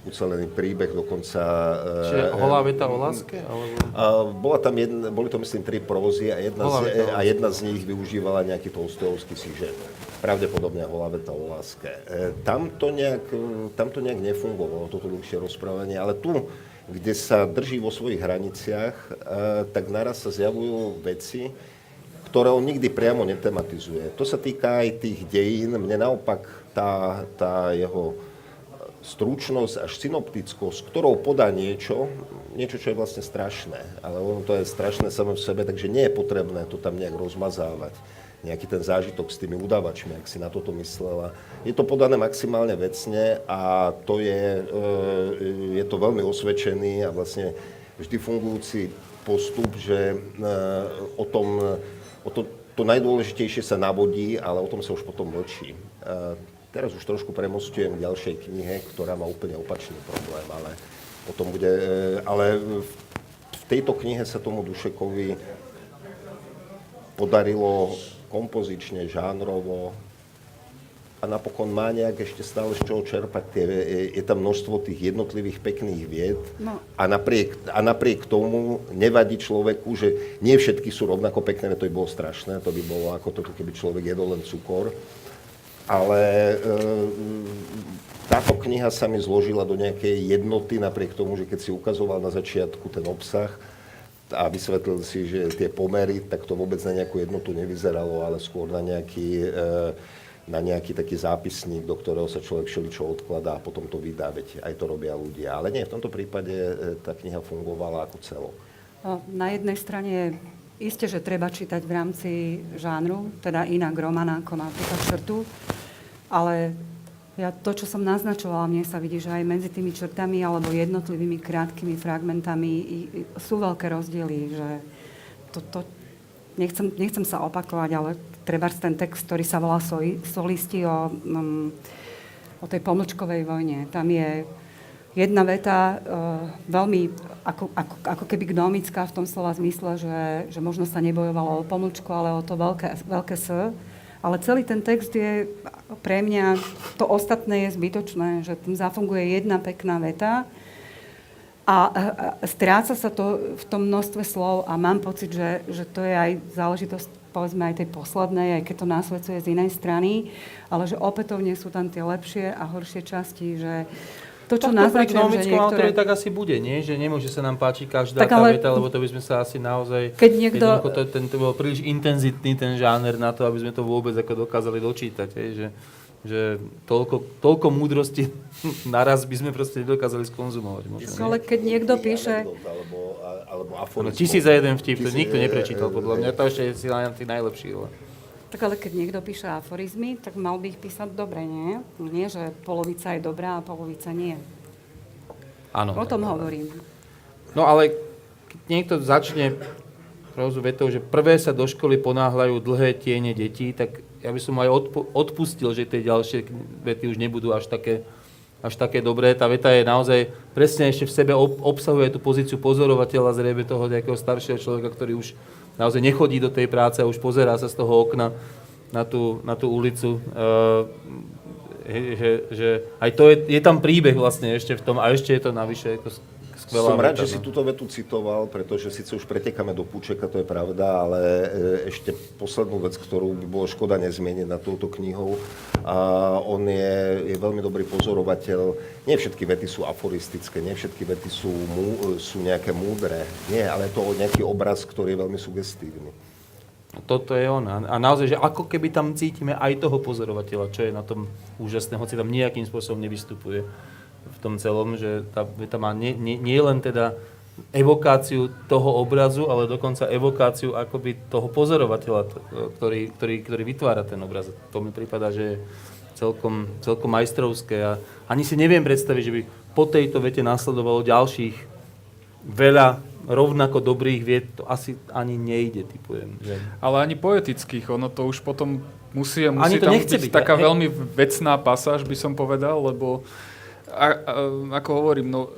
ucelený príbeh, dokonca... e, Čiže holá veta o láske? Alebo... Bola tam jedna, boli to myslím tri prózy a jedna, Holá z, a jedna z nich využívala nejaký tolstojovský sižet. Pravdepodobne holá veta o láske. E, tam, to nejak, e, tam to nejak nefungovalo, toto dlhšie rozprávanie, ale tu, kde sa drží vo svojich hraniciach, tak naraz sa zjavujú veci, ktoré on nikdy priamo netematizuje. To sa týka aj tých dejín. Mne naopak tá, tá jeho stručnosť až synoptickosť, ktorou podá niečo, niečo, čo je vlastne strašné. Ale ono to je strašné samé v sebe, takže nie je potrebné to tam nejak rozmazávať. Nejaký ten zážitok s tými udávačmi, ak si na toto myslela. Je to podané maximálne vecne a to je, e, je to veľmi osvedčený a vlastne vždy fungujúci postup, že e, o tom, o to, to najdôležitejšie sa navodí, ale o tom sa už potom mlčí. Teraz už trošku premostujem k ďalšej knihe, ktorá má úplne opačný problém, ale o tom bude... e, Ale v v tejto knihe sa tomu Dušekovi podarilo kompozične, žánrovo a napokon má nejak ešte stále z čoho čerpať. Tie, je, je tam množstvo tých jednotlivých pekných vied No. a, napriek, a napriek tomu nevadí človeku, že nie všetky sú rovnako pekné, to by bolo strašné, to by bolo ako to, keby človek jedol len cukor. Ale e, táto kniha sa mi zložila do nejakej jednoty, napriek tomu, že keď si ukazoval na začiatku ten obsah, a vysvetlil si, že tie pomery, tak to vôbec na nejakú jednotu nevyzeralo, ale skôr na nejaký, e, na nejaký taký zápisník, do ktorého sa človek všeličo odkladá a potom to vydá, veď aj to robia ľudia. Ale nie, v tomto prípade e, tá kniha fungovala ako celok. No, Na jednej strane isté, že treba čítať v rámci žánru, teda inak romana ako napríklad črtu, ale ja to, čo som naznačovala, mne sa vidí, že aj medzi tými črtami alebo jednotlivými krátkými fragmentami sú veľké rozdiely, že to, to nechcem, nechcem sa opakovať, ale treba ten text, ktorý sa volá Soli- Solisti o, um, o tej pomlčkovej vojne. Tam je jedna veta uh, veľmi ako, ako, ako keby gnomická v tom slova zmysle, že, že možno sa nebojovalo o pomlčku, ale o to veľké, veľké S. Ale celý ten text je pre mňa, to ostatné je zbytočné, že tam zafunguje jedna pekná veta a, stráca sa to v tom množstve slov a mám pocit, že, že to je aj záležitosť povedzme aj tej poslednej, aj keď to násvedcuje z inej strany, ale že opätovne sú tam tie lepšie a horšie časti, že to, čo tak to pri autore niektoré... tak asi bude, nie? Že nemôže sa nám páčiť každá Tak tá ale- veta, lebo to by sme sa asi naozaj... Keď niekto- to, ten, to bol príliš intenzitný ten žáner na to, aby sme to vôbec ako dokázali dočítať, hej, že, že toľko, toľko múdrosti naraz by sme proste nedokázali skonzumovať. Možno? Ale keď niekto píše... Alebo, a- alebo No, tisíc za jeden vtip, to Tisíc- nikto neprečítal podľa mňa, to ešte je si najlepší. Ale... Tak ale keď niekto píše aforizmy, tak mal by ich písať dobre, nie? Nie, že polovica je dobrá a polovica nie. Áno. O tom hovorím. No ale keď niekto začne prozu vetou, že prvé sa do školy ponáhľajú dlhé tiene detí, tak ja by som aj odpu- odpustil, že tie ďalšie vety už nebudú až také, až také dobré. Tá veta je naozaj presne ešte v sebe ob- obsahuje tú pozíciu pozorovateľa zrejme toho nejakého staršieho človeka, ktorý už naozaj nechodí do tej práce a už pozerá sa z toho okna na tú, na tú ulicu. Uh, že, že aj to je, je tam príbeh vlastne ešte v tom a ešte je to navyše skvelá Som rád, že si no. túto vetu citoval, pretože síce už pretekáme do púčeka, to je pravda, ale e, ešte poslednú vec, ktorú by bolo škoda nezmieniť na touto knihou. A on je, je veľmi dobrý pozorovateľ. Nie všetky vety sú aforistické, nie všetky vety sú, mú, sú nejaké múdre. Nie, ale to nejaký obraz, ktorý je veľmi sugestívny. Toto je on. A a naozaj, že ako keby tam cítime aj toho pozorovateľa, čo je na tom úžasné, hoci tam nejakým spôsobom nevystupuje v tom celom, že tá veta má nie, nie, nie len teda evokáciu toho obrazu, ale dokonca evokáciu akoby toho pozorovateľa, ktorý, ktorý, ktorý vytvára ten obraz. To mi prípada, že je celkom, celkom majstrovské a ani si neviem predstaviť, že by po tejto vete nasledovalo ďalších veľa rovnako dobrých vied, to asi ani nejde, typujem. Že... Ale ani poetických, ono to už potom musí, musí Ani to tam byť, byť, taká hej. veľmi vecná pasáž, by som povedal, lebo a, a, ako hovorím, no,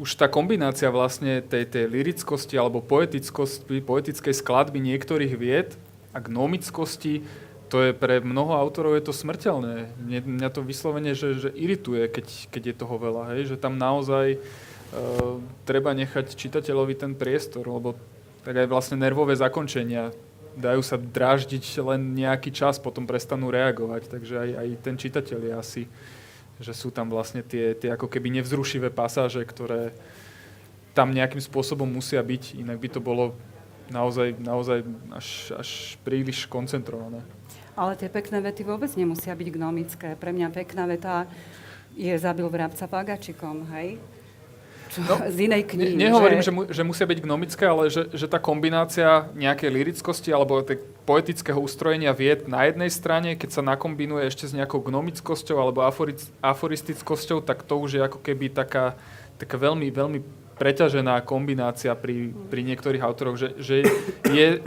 už tá kombinácia vlastne tej, tej lirickosti alebo poetickosti, poetickej skladby niektorých vied a gnomickosti, to je pre mnoho autorov je to smrteľné. Mne, mňa to vyslovene, že, že irituje, keď, keď je toho veľa, hej, že tam naozaj uh, treba nechať čitateľovi ten priestor, lebo tak aj vlastne nervové zakončenia dajú sa dráždiť len nejaký čas, potom prestanú reagovať, takže aj, aj ten čitateľ je asi, že sú tam vlastne tie, tie ako keby nevzrušivé pasáže, ktoré tam nejakým spôsobom musia byť, inak by to bolo naozaj, naozaj až, až príliš koncentrované. Ale tie pekné vety vôbec nemusia byť gnomické. Pre mňa pekná veta je zabil vrabca pagačikom, hej? No, z inej knihy. Ne, nehovorím, že, mu, že musia byť gnomické, ale že, že tá kombinácia nejakej lirickosti alebo tej poetického ustrojenia vied na jednej strane, keď sa nakombinuje ešte s nejakou gnomickosťou alebo aforic, aforistickosťou, tak to už je ako keby taká, taká veľmi, veľmi preťažená kombinácia pri, pri niektorých autoroch, že, že je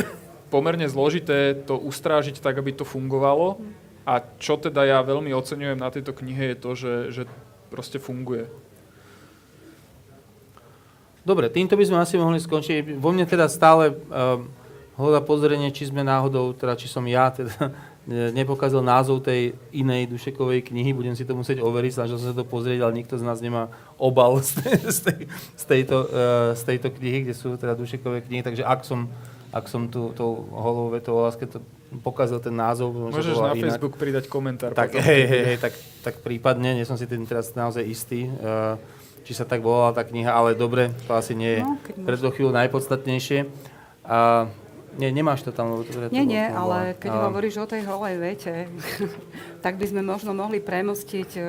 pomerne zložité to ustrážiť tak, aby to fungovalo. A čo teda ja veľmi oceňujem na tejto knihe je to, že, že proste funguje. Dobre, týmto by sme asi mohli skončiť. Vo mne teda stále uh, hľada pozrenie, či sme náhodou, teda či som ja teda nepokázal názov tej inej Dušekovej knihy, budem si to musieť overiť, snažil som sa to pozrieť, ale nikto z nás nemá obal z, tej, z, tej, z, tejto, uh, z tejto knihy, kde sú teda Dušekové knihy, takže ak som, ak som tu tou holou vetou láske to pokazil ten názov, Môžeš na inak. Facebook pridať komentár. Tak, hej, hej, hej, tak, tak prípadne, nie som si tým teraz naozaj istý, uh, či sa tak volala tá kniha, ale dobre, to asi nie je No, pre tú chvíľu najpodstatnejšie. A nie, nemáš to tam, lebo to, to Nie, nie, ale keď a- hovoríš o tej holej vete, tak by sme možno mohli premostiť e,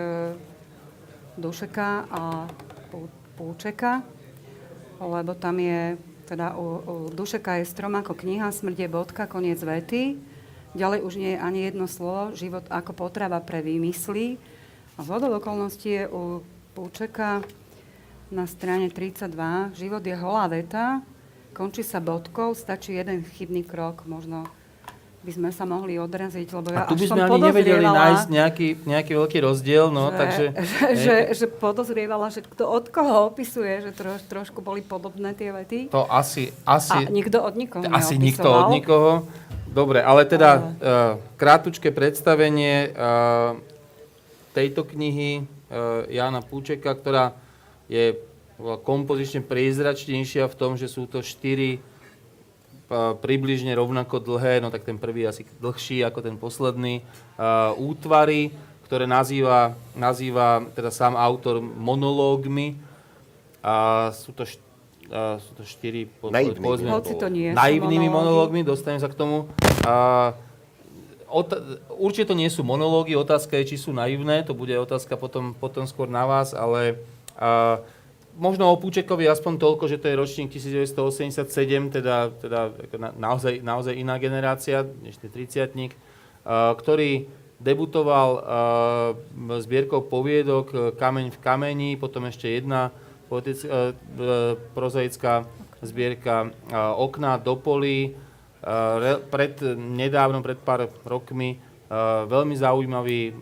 Dušeka a Pú- Púčeka, lebo tam je, teda u, u Dušeka je strom ako kniha, smrť je bodka, koniec vety. Ďalej už nie je ani jedno slovo, život ako potrava pre výmysly. A z okolností je u Púčeka na strane 32, život je holá veta, končí sa bodkou, stačí jeden chybný krok, možno by sme sa mohli odraziť, lebo ja A tu by sme ani nevedeli nájsť nejaký, nejaký veľký rozdiel, no, že, takže... že, že, že podozrievala, že kto od koho opisuje, že troš, trošku boli podobné tie vety. To asi, A asi, nikto od nikoho asi nikto od nikoho. Dobre, ale teda Ale- uh, krátučké predstavenie uh, tejto knihy uh, Jana Púčeka, ktorá je kompozične priezračnejšia v tom, že sú to štyri približne rovnako dlhé, no tak ten prvý asi dlhší ako ten posledný, útvary, ktoré nazýva, nazýva teda sám autor monológmi. A sú to, št- a sú to štyri, po- Naivnými. povedzme, Hoci to nie naivnými monológmi, dostanem sa k tomu. A, ot- určite to nie sú monológy, otázka je, či sú naivné, to bude otázka potom, potom skôr na vás, ale a, možno o Púčekovi aspoň toľko, že to je ročník 1987, teda, teda naozaj, naozaj iná generácia, dnešný 30 ktorý debutoval a, zbierkou poviedok e, Kameň v kameni, potom ešte jedna poetic, e, prozaická zbierka Okná do polí, re, pred, nedávno, pred pár rokmi, veľmi zaujímavý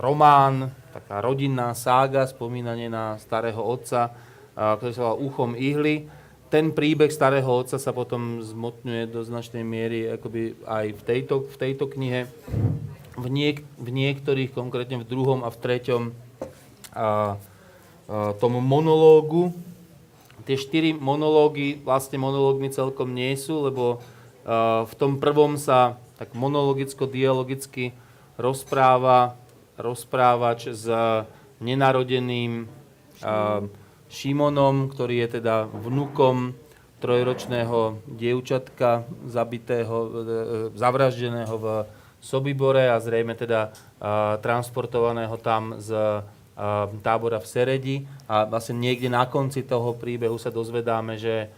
román, taká rodinná sága, spomínanie na starého otca, ktorý sa volá Uchom ihly. Ten príbeh starého otca sa potom zmotňuje do značnej miery akoby aj v tejto, v tejto knihe. V, niek- v niektorých, konkrétne v druhom a v treťom a, a, tom monológu. Tie štyri monológy vlastne monológmi celkom nie sú, lebo a, v tom prvom sa tak monologicko-dialogicky rozpráva rozprávač s nenarodeným a, Šimonom, ktorý je teda vnukom trojročného dievčatka zabitého, e, e, zavraždeného v Sobibore a zrejme teda a, transportovaného tam z tábora v Seredi. A vlastne niekde na konci toho príbehu sa dozvedáme, že,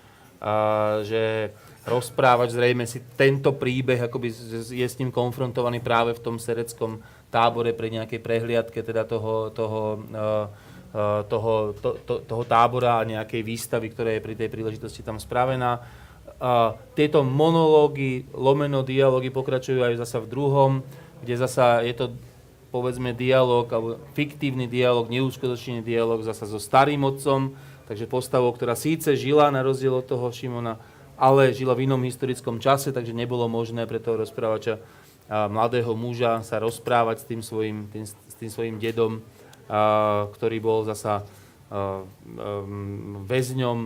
že rozprávač zrejme si tento príbeh akoby je s ním konfrontovaný práve v tom sereckom tábore pri nejakej prehliadke teda toho, toho, uh, uh, toho, to, to, toho tábora a nejakej výstavy, ktorá je pri tej príležitosti tam spravená. Uh, tieto monológy, lomeno dialógy pokračujú aj zasa v druhom, kde zasa je to povedzme dialog, alebo fiktívny dialog, neuskutočnený dialog zasa so starým otcom, takže postavou, ktorá síce žila na rozdiel od toho Šimona, ale žila v inom historickom čase, takže nebolo možné pre toho rozprávača mladého muža sa rozprávať s tým svojim, tým, s tým svojim dedom, ktorý bol zasa um, väzňom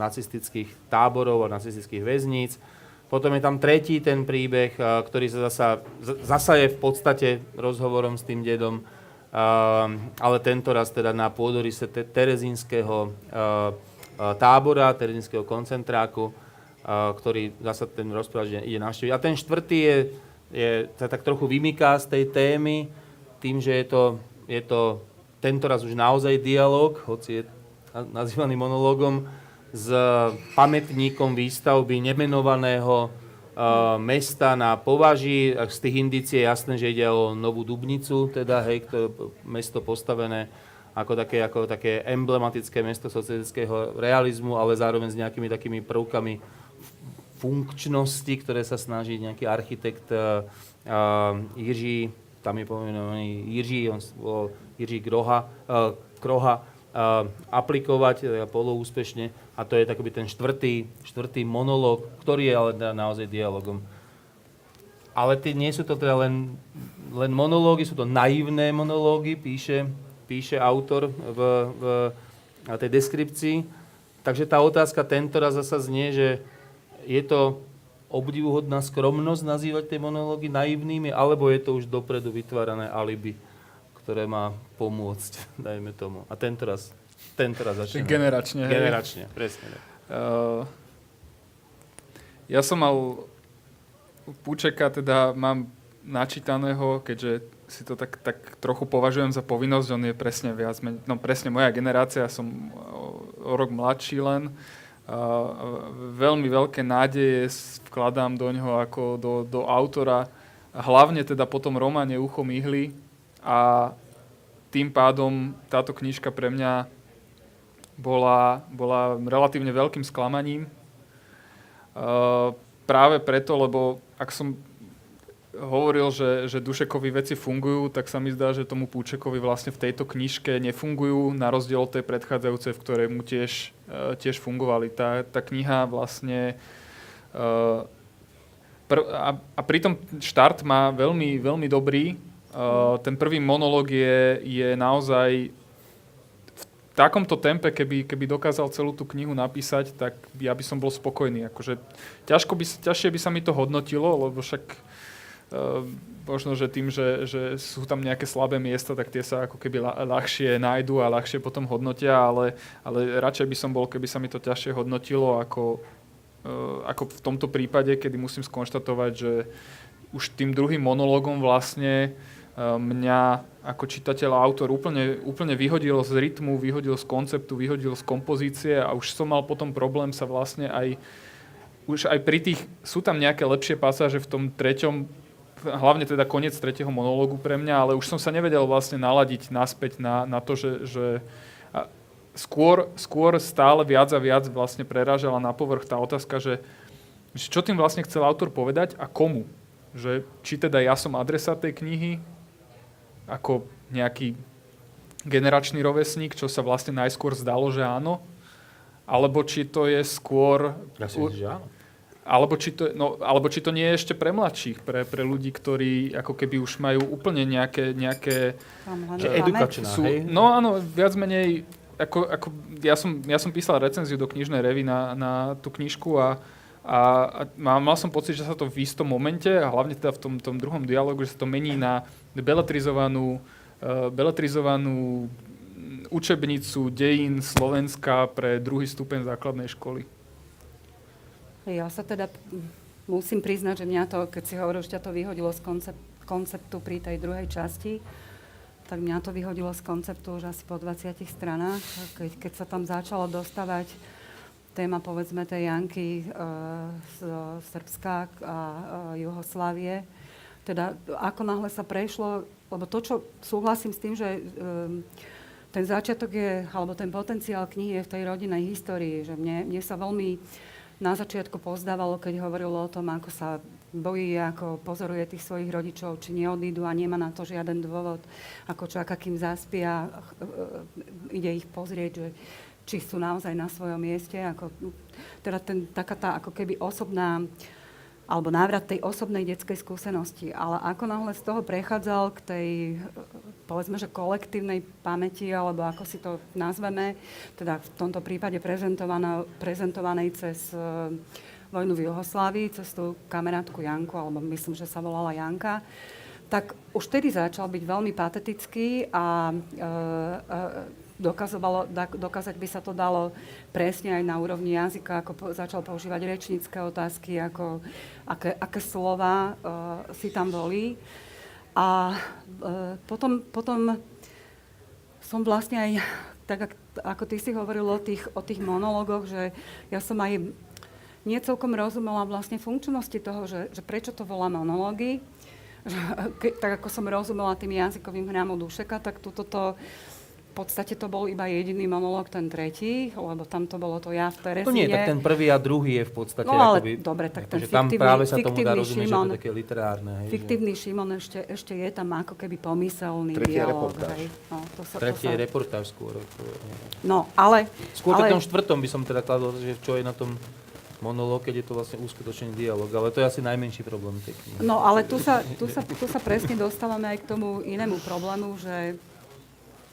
nacistických táborov a nacistických väzníc. Potom je tam tretí ten príbeh, ktorý sa zasa, zasa je v podstate rozhovorom s tým dedom, ale tento raz teda na pôdorise te- terezínskeho tábora, terezínskeho koncentráku, ktorý zasa ten rozprávač ide navštíviť. A ten štvrtý je, je, sa tak trochu vymyká z tej témy, tým, že je to, je to tento raz už naozaj dialog, hoci je na- nazývaný monológom, s pamätníkom výstavby nemenovaného uh, mesta na považi. Z tých indícií je jasné, že ide o Novú Dubnicu, teda, hej, ktoré mesto postavené ako také, ako také emblematické mesto socialistického realizmu, ale zároveň s nejakými takými prvkami funkčnosti, ktoré sa snaží nejaký architekt uh, Jiří, tam je pomenovaný Jiří, on bol Jiří Groha, uh, Kroha, uh, aplikovať uh, poloúspešne. A to je takoby ten štvrtý, štvrtý monológ, ktorý je ale naozaj dialogom. ale tie nie sú to teda len, len monológy, sú to naivné monológy, píše, píše autor v, v tej deskripcii. Takže tá otázka tento raz zasa znie, že je to obdivuhodná skromnosť nazývať tie monológy naivnými, alebo je to už dopredu vytvárané alibi, ktoré má pomôcť, dajme tomu. A tento raz, tento raz začne. Generačne. Generačne, hej. presne. Uh, ja som mal Púčeka, teda mám načítaného, keďže si to tak, tak trochu považujem za povinnosť, on je presne viac, no presne moja generácia, som o, o rok mladší len, veľmi veľké nádeje vkladám do ňoho ako do, do autora, hlavne teda po tom románe Ucho myhly a tým pádom táto knižka pre mňa bola, bola relatívne veľkým sklamaním. Uh, práve preto, lebo ak som hovoril, že, že Dušekovi veci fungujú, tak sa mi zdá, že tomu Púčekovi vlastne v tejto knižke nefungujú, na rozdiel od tej predchádzajúcej, v ktorej mu tiež, uh, tiež fungovali. Tá, tá kniha vlastne... Uh, pr- a, a pritom štart má veľmi, veľmi dobrý. Uh, ten prvý monológ je, je naozaj takomto tempe, keby, keby dokázal celú tú knihu napísať, tak ja by som bol spokojný. Akože ťažko by, ťažšie by sa mi to hodnotilo, lebo však možno, že tým, že, že sú tam nejaké slabé miesta, tak tie sa ako keby ľahšie nájdú a ľahšie potom hodnotia, ale, ale radšej by som bol, keby sa mi to ťažšie hodnotilo ako, ehm, ako v tomto prípade, kedy musím skonštatovať, že už tým druhým monológom vlastne ehm, mňa ako čitateľ a autor úplne, úplne vyhodil z rytmu, vyhodil z konceptu, vyhodil z kompozície a už som mal potom problém sa vlastne aj už aj pri tých, sú tam nejaké lepšie pasáže v tom treťom hlavne teda koniec tretieho monológu pre mňa, ale už som sa nevedel vlastne naladiť naspäť na, na to, že, že skôr, skôr stále viac a viac vlastne prerážala na povrch tá otázka, že, že čo tým vlastne chcel autor povedať a komu. Že, či teda ja som adresát tej knihy, ako nejaký generačný rovesník, čo sa vlastne najskôr zdalo, že áno, alebo či to je skôr... Ja si myslím, že áno. Alebo či, to, no, alebo či to nie je ešte pre mladších, pre, pre ľudí, ktorí ako keby už majú úplne nejaké... nejaké edukačná, sú, hej? No áno, viac menej... Ako, ako, ja, som, ja som písal recenziu do knižnej revy na, na tú knižku a, a, a mal, mal som pocit, že sa to v istom momente, a hlavne teda v tom, tom druhom dialogu, že sa to mení na beletrizovanú, uh, beletrizovanú učebnicu dejín Slovenska pre druhý stupeň základnej školy. Ja sa teda musím priznať, že mňa to, keď si hovoril, že ťa to vyhodilo z koncept, konceptu pri tej druhej časti, tak mňa to vyhodilo z konceptu už asi po 20 stranách, keď, keď sa tam začalo dostávať téma, povedzme, tej Janky e, z Srbska a e, Juhoslávie. Teda ako náhle sa prešlo, lebo to, čo súhlasím s tým, že e, ten začiatok je, alebo ten potenciál knihy je v tej rodinej histórii, že mne, mne sa veľmi na začiatku pozdávalo, keď hovorilo o tom, ako sa bojí, ako pozoruje tých svojich rodičov, či neodídu a nemá na to žiaden dôvod, ako čaká, kým zaspia, ide ich pozrieť, že či sú naozaj na svojom mieste. Ako, teda ten, taká tá ako keby osobná alebo návrat tej osobnej detskej skúsenosti. Ale ako náhle z toho prechádzal k tej, povedzme, že kolektívnej pamäti, alebo ako si to nazveme, teda v tomto prípade prezentovanej cez uh, vojnu v Juhoslávii, cez tú kamerátku Janku, alebo myslím, že sa volala Janka, tak už tedy začal byť veľmi patetický a uh, uh, dokazovalo, dokázať by sa to dalo presne aj na úrovni jazyka, ako po, začal používať rečnícke otázky, ako, aké, aké slova uh, si tam boli. A uh, potom, potom som vlastne aj, tak ako ty si hovoril o tých, o tých monologoch, že ja som aj nie celkom rozumela vlastne funkčnosti toho, že, že prečo to volá monológy. Ke, tak ako som rozumela tým jazykovým hrámom Dušeka, tak túto to v podstate to bol iba jediný monológ, ten tretí, lebo tam to bolo to ja v Teresine. To nie, tak ten prvý a druhý je v podstate No ale akoby, dobre, tak ten akože tam fiktívny, práve sa tomu dá rozumieť, Šimon, že to je také literárne. Hej, fiktívny že... Šimon ešte, ešte je tam ako keby pomyselný Tretí dialog. reportáž. Hej. No, to sa, Tretí to je sa... reportáž skôr. No, ale... Skôr ale... tom štvrtom by som teda kladol, že čo je na tom monológ, keď je to vlastne uskutočený dialog. Ale to je asi najmenší problém tej knihy. No ale tu sa, tu, sa, tu sa presne dostávame aj k tomu inému problému, že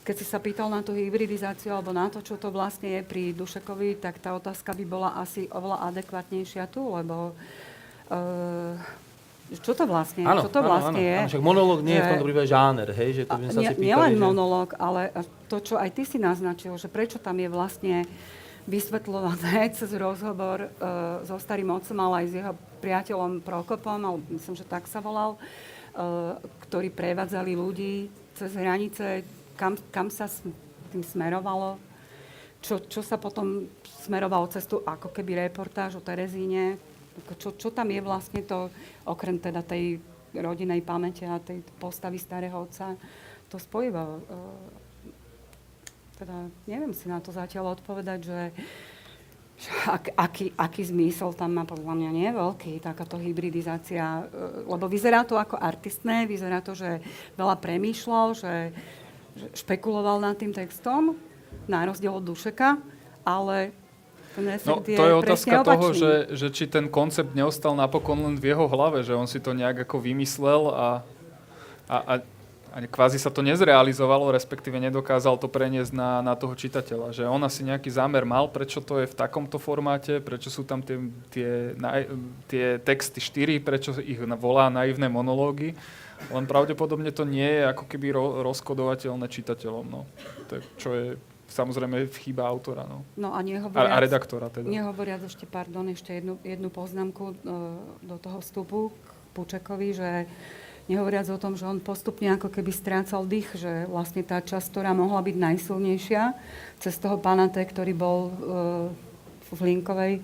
keď si sa pýtal na tú hybridizáciu alebo na to, čo to vlastne je pri Dušekovi, tak tá otázka by bola asi oveľa adekvátnejšia tu, lebo uh, čo to vlastne, áno, čo to vlastne áno, je? Áno, však monológ nie je v tomto prípade žáner, hej? Že to by sme sa pýtali, nielen že... monológ, ale to, čo aj ty si naznačil, že prečo tam je vlastne vysvetľované cez rozhovor uh, so starým otcom, ale aj s jeho priateľom Prokopom, ale myslím, že tak sa volal, uh, ktorí prevádzali ľudí cez hranice kam, kam sa tým smerovalo, čo, čo sa potom smerovalo cestu ako keby reportáž o Terezíne, čo, čo tam je vlastne to, okrem teda tej rodinej pamäte a tej postavy starého otca, to spojivo. E, teda neviem si na to zatiaľ odpovedať, že ak, aký, aký zmysel tam má, podľa mňa nie je veľký, takáto hybridizácia, e, lebo vyzerá to ako artistné, vyzerá to, že veľa premýšľal, že špekuloval nad tým textom, na rozdiel od Dušeka, ale ten no, to je, je otázka toho, toho, že, že či ten koncept neostal napokon len v jeho hlave, že on si to nejak ako vymyslel a, a, a, a kvázi sa to nezrealizovalo, respektíve nedokázal to preniesť na, na toho čitateľa. Že on asi nejaký zámer mal, prečo to je v takomto formáte, prečo sú tam tie, tie, tie texty štyri, prečo ich volá naivné monológy len pravdepodobne to nie je ako keby ro- rozkodovateľné čitateľom. No. To je, čo je samozrejme chyba autora. No. No a, nehovoriac, a, a redaktora teda. Nehovoriac ešte, pardon, ešte jednu, jednu poznámku uh, do toho vstupu k Pučekovi, že nehovoriac o tom, že on postupne ako keby strácal dých, že vlastne tá časť, ktorá mohla byť najsilnejšia, cez toho Panate, ktorý bol uh, v Linkovej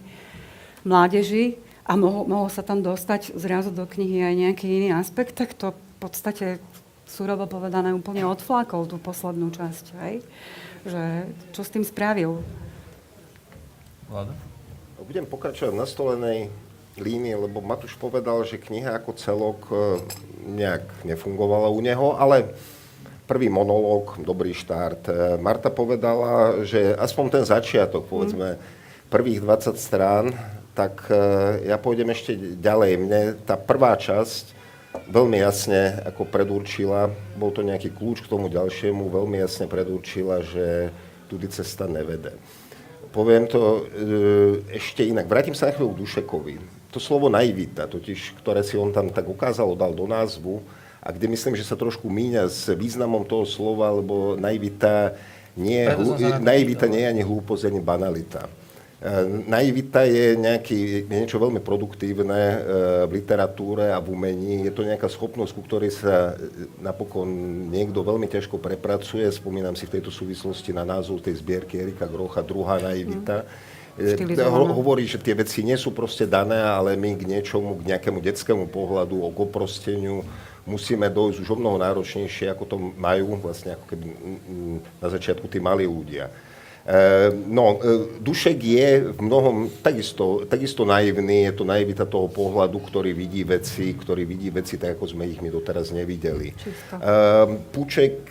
mládeži a mohol, mohol sa tam dostať zrazu do knihy aj nejaký iný aspekt, tak to podstate surovo povedané úplne odflákol tú poslednú časť. Hej? Že, čo s tým spravil? Vlada? Budem pokračovať v nastolenej línii, lebo Matúš povedal, že kniha ako celok e, nejak nefungovala u neho, ale prvý monológ, dobrý štart. E, Marta povedala, že aspoň ten začiatok, povedzme, prvých 20 strán, tak e, ja pôjdem ešte ďalej. Mne tá prvá časť veľmi jasne ako predurčila, bol to nejaký kľúč k tomu ďalšiemu, veľmi jasne predurčila, že tudy cesta nevede. Poviem to e, ešte inak. Vrátim sa na chvíľu k Dušekovi. To slovo naivita, totiž, ktoré si on tam tak ukázalo, dal do názvu, a kde myslím, že sa trošku míňa s významom toho slova, lebo naivita nie je, naivita nie je ani hlúposť, ani banalita. E, naivita je, nejaký, je niečo veľmi produktívne e, v literatúre a v umení. Je to nejaká schopnosť, ku ktorej sa e, napokon niekto veľmi ťažko prepracuje. Spomínam si v tejto súvislosti na názov tej zbierky Erika Grocha, druhá naivita. Mm. Ho, hovorí, že tie veci nie sú proste dané, ale my k niečomu, k nejakému detskému pohľadu, o oprosteniu musíme dojsť už o mnoho náročnejšie, ako to majú vlastne ako keby na začiatku tí malí ľudia. Eh, no, eh, Dušek je v mnohom takisto, takisto naivný, je to naivita toho pohľadu, ktorý vidí veci, ktorý vidí veci tak, ako sme ich my doteraz nevideli. Čisto. Eh, Puček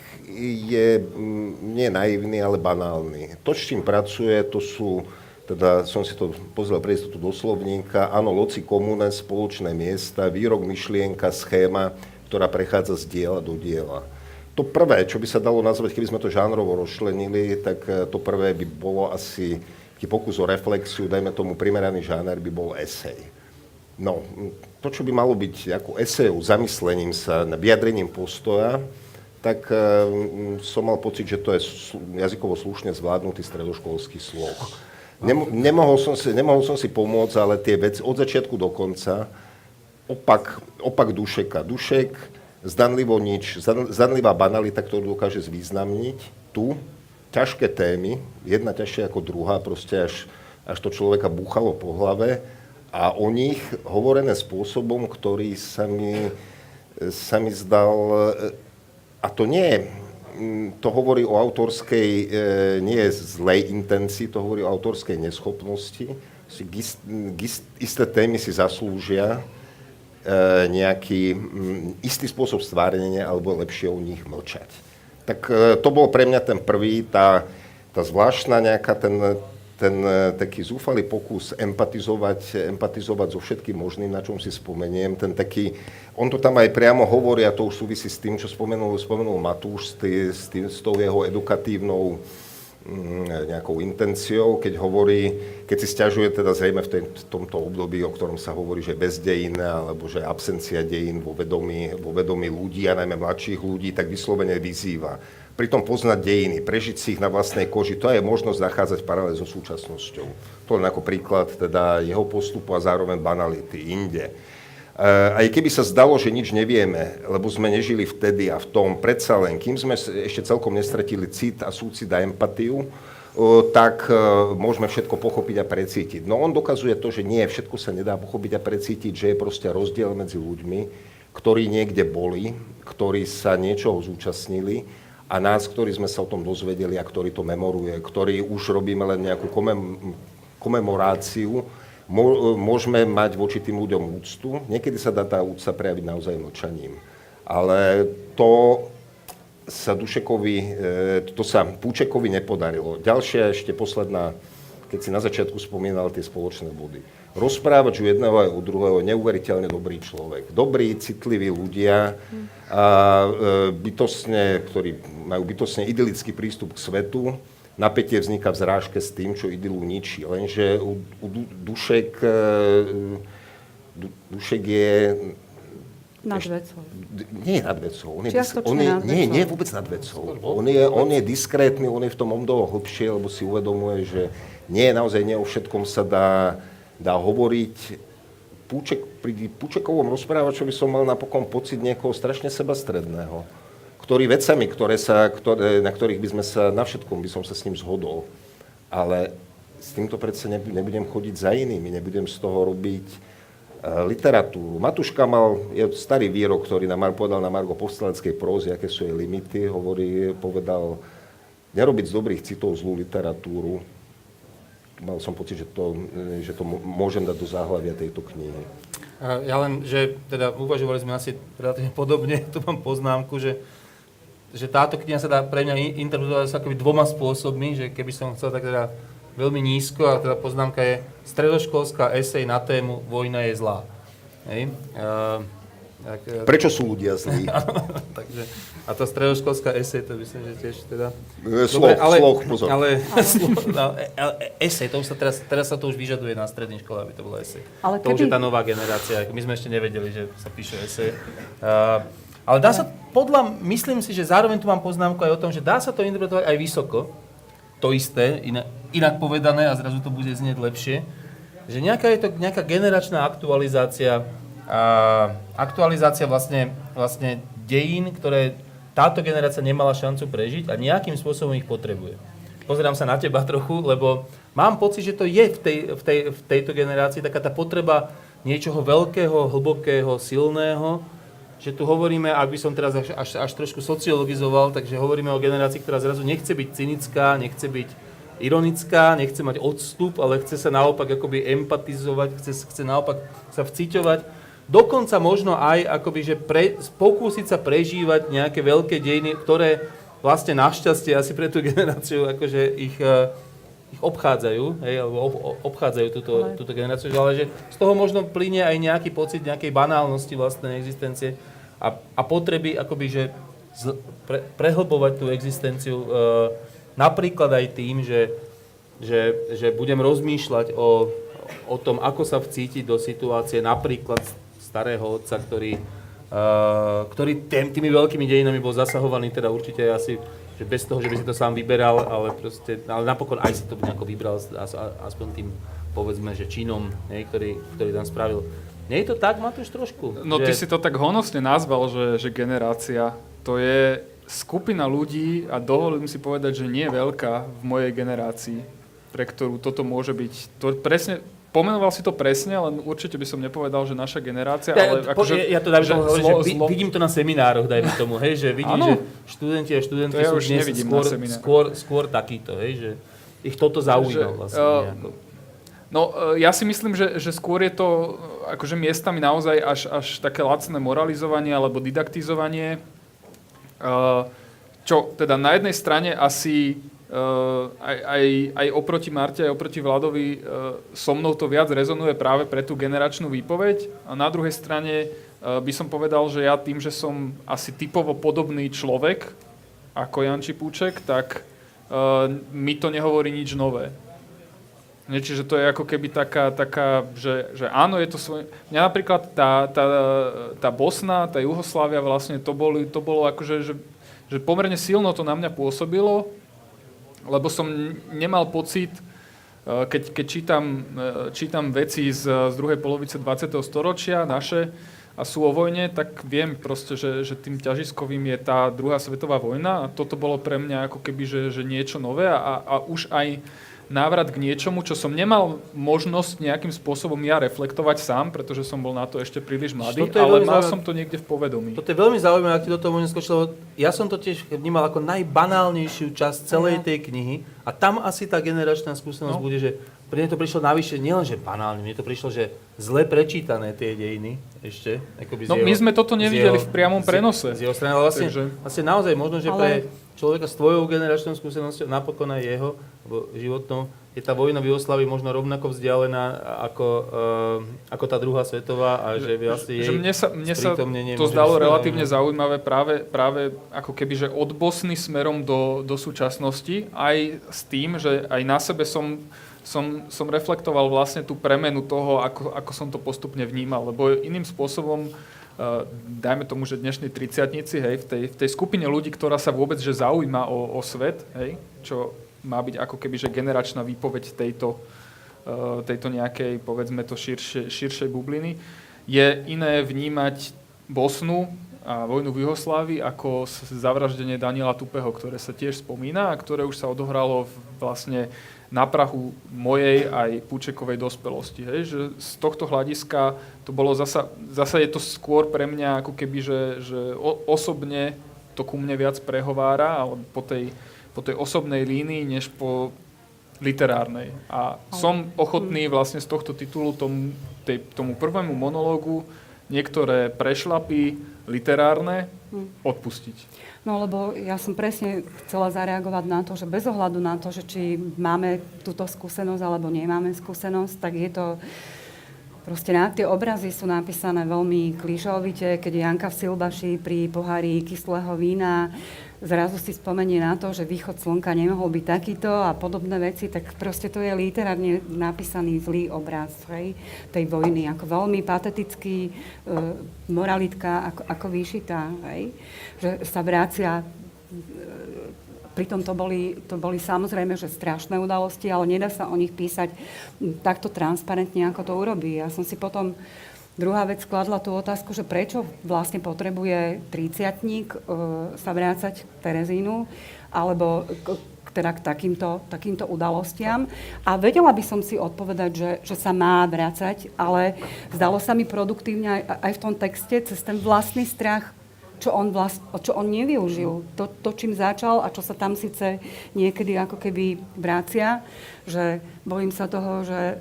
je mm, nie naivný, ale banálny. To, s čím pracuje, to sú, teda som si to pozrel pre istotu do slovníka, áno, loci komune, spoločné miesta, výrok, myšlienka, schéma, ktorá prechádza z diela do diela to prvé, čo by sa dalo nazvať, keby sme to žánrovo rozšlenili, tak e, to prvé by bolo asi taký pokus o reflexiu, dajme tomu primeraný žáner by bol esej. No, to, čo by malo byť ako esejou, zamyslením sa, vyjadrením postoja, tak e, som mal pocit, že to je jazykovo slušne zvládnutý stredoškolský sloh. nemohol, som si, nemohol som si pomôcť, ale tie veci od začiatku do konca, opak, opak Dušeka. Dušek zdanlivo nič, zdanlivá banalita, ktorú dokáže zvýznamniť. Tu ťažké témy, jedna ťažšia ako druhá, proste až, až to človeka búchalo po hlave a o nich hovorené spôsobom, ktorý sa mi, sa mi zdal, a to nie je, to hovorí o autorskej, e, nie zlej intencii, to hovorí o autorskej neschopnosti. Isté témy si zaslúžia E, nejaký mm, istý spôsob stvárnenia alebo lepšie o nich mlčať. Tak e, to bol pre mňa ten prvý, tá, tá zvláštna nejaká ten, ten e, taký zúfalý pokus empatizovať, empatizovať so všetkým možným, na čom si spomeniem, ten taký, on to tam aj priamo hovorí, a to už súvisí s tým, čo spomenul, spomenul Matúš, s, tý, s, tým, s tou jeho edukatívnou mm, nejakou intenciou, keď hovorí, keď si stiažuje teda zrejme v, tej, v tomto období, o ktorom sa hovorí, že bez dejín, alebo že absencia dejín vo vedomí, vo vedomí ľudí, a najmä mladších ľudí, tak vyslovene vyzýva pritom poznať dejiny, prežiť si ich na vlastnej koži, to je možnosť nachádzať paralel so súčasnosťou. To len ako príklad teda jeho postupu a zároveň banality inde. Aj keby sa zdalo, že nič nevieme, lebo sme nežili vtedy a v tom, predsa len, kým sme ešte celkom nestratili cit a súcit a empatiu, tak eh, môžeme všetko pochopiť a precítiť. No on dokazuje to, že nie, všetko sa nedá pochopiť a precítiť, že je proste rozdiel medzi ľuďmi, ktorí niekde boli, ktorí sa niečoho zúčastnili a nás, ktorí sme sa o tom dozvedeli a ktorí to memoruje, ktorí už robíme len nejakú komem, komemoráciu, môžeme mať voči tým ľuďom úctu. Niekedy sa dá tá úcta prejaviť naozaj mlčaním. Ale to sa Dušekovi, e, to sa Púčekovi nepodarilo. Ďalšia, ešte posledná, keď si na začiatku spomínal tie spoločné body. Rozprávať u jedného aj u druhého neuveriteľne dobrý človek. Dobrí, citliví ľudia, a e, bytosne, ktorí majú bytosne idylický prístup k svetu, napätie vzniká v zrážke s tým, čo idylu ničí. Lenže u, u dušek, e, du, dušek je... Nad vecou. Nie je nad vecou. On je, on je, nie, nie je vôbec nad vecou. On je, on je diskrétny, on je v tom omdovo hlbšie, lebo si uvedomuje, že nie, naozaj nie o všetkom sa dá, dá hovoriť Púček, pri Púčekovom rozprávačovi som mal napokon pocit niekoho strašne sebastredného, ktorý vecami, ktoré sa, ktoré, na ktorých by sme sa, na všetkom by som sa s ním zhodol. Ale s týmto predsa nebudem chodiť za inými, nebudem z toho robiť uh, literatúru. Matuška mal, je starý výrok, ktorý na, povedal na Margo povstaleckej prózy, aké sú jej limity, hovorí, povedal, nerobiť z dobrých citov zlú literatúru, mal som pocit, že to, že to môžem dať do záhľavia tejto knihy. Ja len, že teda uvažovali sme asi relatívne podobne, tu mám poznámku, že, že táto kniha sa dá pre mňa interpretovať sa akoby dvoma spôsobmi, že keby som chcel tak teda veľmi nízko, a teda poznámka je stredoškolská esej na tému Vojna je zlá. Hej? Uh, tak, e, Prečo sú ľudia zlí? takže, a tá stredoškolská esej, to myslím, že tiež teda... Sloh, Dobre, ale, sloh, pozor. Ale, no, esej, to už sa teraz, teraz sa to už vyžaduje na strednej škole, aby to bolo esej. Ale to keby... už je tá nová generácia, my sme ešte nevedeli, že sa píše esej. Uh, ale dá sa, podľa, myslím si, že zároveň tu mám poznámku aj o tom, že dá sa to interpretovať aj vysoko, to isté, inak, inak povedané a zrazu to bude znieť lepšie, že nejaká je to nejaká generačná aktualizácia aktualizácia vlastne, vlastne dejín, ktoré táto generácia nemala šancu prežiť a nejakým spôsobom ich potrebuje. Pozerám sa na teba trochu, lebo mám pocit, že to je v, tej, v, tej, v tejto generácii taká tá potreba niečoho veľkého, hlbokého, silného, že tu hovoríme, ak by som teraz až, až, až trošku sociologizoval, takže hovoríme o generácii, ktorá zrazu nechce byť cynická, nechce byť ironická, nechce mať odstup, ale chce sa naopak akoby empatizovať, chce, chce naopak sa vciťovať. Dokonca možno aj akoby, že pre, pokúsiť sa prežívať nejaké veľké dejiny, ktoré vlastne našťastie asi pre tú generáciu akože ich, uh, ich obchádzajú, hej, alebo ob, obchádzajú túto, túto generáciu, ale že z toho možno plynie aj nejaký pocit nejakej banálnosti vlastnej existencie a, a potreby akoby, že z, pre, prehlbovať tú existenciu uh, napríklad aj tým, že, že, že budem rozmýšľať o, o tom, ako sa vcítiť do situácie napríklad starého otca, ktorý, uh, ktorý tým, tými veľkými dejinami bol zasahovaný, teda určite asi že bez toho, že by si to sám vyberal, ale proste, ale napokon aj si to nejako vybral, aspoň tým, povedzme, že činom, nie, ktorý, ktorý tam spravil. Nie je to tak, Matúš, trošku? No že... ty si to tak honosne nazval, že, že generácia, to je skupina ľudí a dovolím si povedať, že nie je veľká v mojej generácii, pre ktorú toto môže byť. To presne, pomenoval si to presne, len určite by som nepovedal, že naša generácia, ja, ale po, akože, ja to dajme hovorím, zlo, že zlo... vidím to na seminároch, dajme tomu, hej, že vidím, ano. že študenti a študentky ja sú dnes skôr, skôr, skôr takýto, hej, že ich toto zaujíma vlastne uh, No, e, ja si myslím, že, že skôr je to akože miestami naozaj až, až také lacné moralizovanie alebo didaktizovanie, čo teda na jednej strane asi aj, aj, aj oproti Marte, aj oproti Vladovi uh, so mnou to viac rezonuje práve pre tú generačnú výpoveď. A na druhej strane uh, by som povedal, že ja tým, že som asi typovo podobný človek ako Jan Čipúček, tak mi to nehovorí nič nové. Čiže to je ako keby taká, taká že, že áno, je to svoj... Mňa napríklad tá, tá, tá Bosna, tá Juhoslávia vlastne, to, boli, to bolo akože, že, že pomerne silno to na mňa pôsobilo, lebo som nemal pocit, e, keď, keď čítam, e, čítam veci z, z druhej polovice 20. storočia naše a sú o vojne, tak viem proste, že, že tým ťažiskovým je tá druhá svetová vojna a toto bolo pre mňa ako keby, že, že niečo nové a, a už aj návrat k niečomu, čo som nemal možnosť nejakým spôsobom ja reflektovať sám, pretože som bol na to ešte príliš mladý, ale mal zaujímavé. som to niekde v povedomí. Toto je veľmi zaujímavé, ak ti do toho môžem skočiť, lebo ja som to tiež vnímal ako najbanálnejšiu časť celej tej knihy a tam asi tá generačná skúsenosť no. bude, že pre mňa to prišlo navyše nielenže banálne, mne to prišlo, že zle prečítané tie dejiny ešte. Akoby no jeho, my sme toto nevideli jeho, v priamom prenose. Z, z jeho strany, ale vlastne, Takže... vlastne naozaj možno, že ale... pre človeka s tvojou generačnou skúsenosťou, napokon aj jeho životnou, je tá vojna v Jugoslavii možno rovnako vzdialená ako, uh, ako tá druhá svetová a že vlastne jej že mne sa, mne sa to zdalo relatívne zaujímavé práve, práve ako keby, že od Bosny smerom do, do súčasnosti, aj s tým, že aj na sebe som som, som reflektoval vlastne tú premenu toho, ako, ako som to postupne vnímal. Lebo iným spôsobom, uh, dajme tomu, že dnešní triciatnici, hej, v tej, v tej skupine ľudí, ktorá sa vôbec že zaujíma o, o svet, hej, čo má byť ako keby že generačná výpoveď tejto, uh, tejto nejakej, povedzme to, širšie, širšej bubliny, je iné vnímať Bosnu a vojnu v Juhoslávii ako zavraždenie Daniela Tupeho, ktoré sa tiež spomína a ktoré už sa odohralo v, vlastne na prahu mojej aj Púčekovej dospelosti. Hej? Že z tohto hľadiska to bolo zasa, zasa je to skôr pre mňa ako keby, že, že osobne to ku mne viac prehovára, ale po tej, po tej osobnej línii, než po literárnej. A som ochotný vlastne z tohto titulu tomu, tej, tomu prvému monológu niektoré prešlapy literárne hm. odpustiť. No lebo ja som presne chcela zareagovať na to, že bez ohľadu na to, že či máme túto skúsenosť alebo nemáme skúsenosť, tak je to Proste na, tie obrazy sú napísané veľmi klišovite, keď Janka v Silbaši pri pohári kyslého vína zrazu si spomenie na to, že východ slnka nemohol byť takýto a podobné veci, tak proste to je literárne napísaný zlý obraz hej, tej vojny, ako veľmi patetický, e, moralitka ako, ako vyšitá, hej, že sa vrácia e, Pritom to boli, to boli samozrejme, že strašné udalosti, ale nedá sa o nich písať takto transparentne, ako to urobí. Ja som si potom Druhá vec kladla tú otázku, že prečo vlastne potrebuje triciatník e, sa vrácať k Terezínu, alebo k, teda k takýmto, takýmto udalostiam. A vedela by som si odpovedať, že, že sa má vrácať, ale zdalo sa mi produktívne aj, aj v tom texte cez ten vlastný strach, čo on, vlast, čo on nevyužil. To, to, čím začal a čo sa tam síce niekedy ako keby vrácia, že bojím sa toho, že,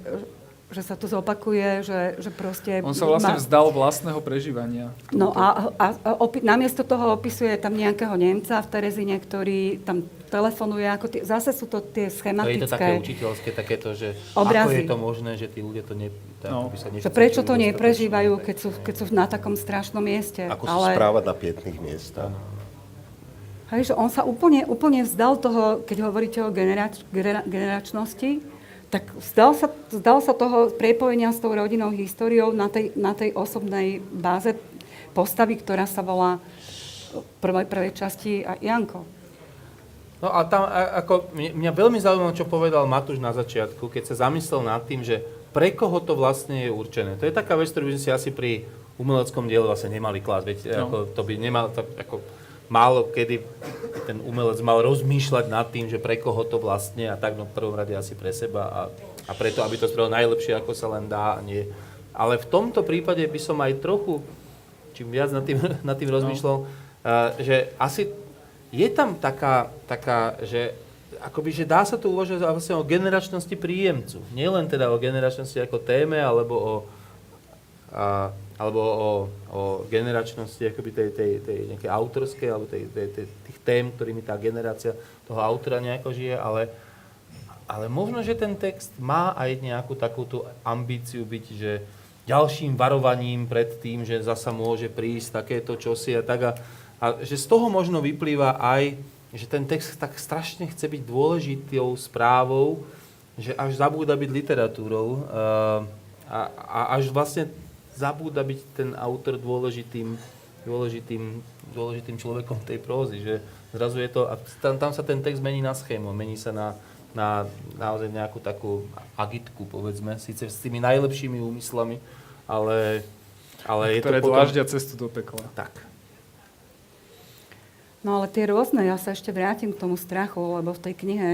že sa to zopakuje, že, že proste... On sa vlastne má... vzdal vlastného prežívania. No a, a, a opi- namiesto toho opisuje tam nejakého Nemca v Terezine, ktorý tam telefonuje, ako tie, zase sú to tie schematické... To je to také učiteľské, takéto, že obrazy. ako je to možné, že tí ľudia to ne... No. By sa že prečo to neprežívajú, keď sú, keď sú na takom strašnom mieste. Ako ale... sa správať na pietných miestach. Hej, že on sa úplne, úplne vzdal toho, keď hovoríte o generač, generačnosti, tak zdal sa, zdal sa toho prepojenia s tou rodinnou históriou na tej, na tej osobnej báze postavy, ktorá sa volá v prvej, prvej časti Janko. No a tam ako, mňa veľmi zaujímalo, čo povedal Matúš na začiatku, keď sa zamyslel nad tým, že pre koho to vlastne je určené. To je taká vec, ktorú by sme si asi pri umeleckom diele vlastne nemali klásť. Veď no. ako, to by nemal, tak, ako, málo kedy ten umelec mal rozmýšľať nad tým, že pre koho to vlastne a tak no v prvom rade asi pre seba a, a preto, aby to spravil najlepšie, ako sa len dá. Nie. Ale v tomto prípade by som aj trochu, čím viac nad tým, nad tým rozmýšľal, no. uh, že asi je tam taká, taká že akoby, že dá sa tu uvažovať vlastne o generačnosti príjemcu. Nielen teda o generačnosti ako téme, alebo o, a, alebo o, o generačnosti akoby tej, tej, tej nejakej autorskej, alebo tej, tej, tej, tých tém, ktorými tá generácia toho autora nejako žije, ale, ale možno, že ten text má aj nejakú takúto ambíciu byť, že ďalším varovaním pred tým, že zasa môže prísť takéto čosi a tak. A, a že z toho možno vyplýva aj, že ten text tak strašne chce byť dôležitou správou, že až zabúda byť literatúrou uh, a, a až vlastne zabúda byť ten autor dôležitým, dôležitým, dôležitým človekom tej prózy, že zrazu je to, a tam, tam sa ten text mení na schému, mení sa na, na naozaj nejakú takú agitku, povedzme, síce s tými najlepšími úmyslami, ale, ale je to potom... dláždia cestu do pekla. Tak. No ale tie rôzne, ja sa ešte vrátim k tomu strachu, lebo v tej knihe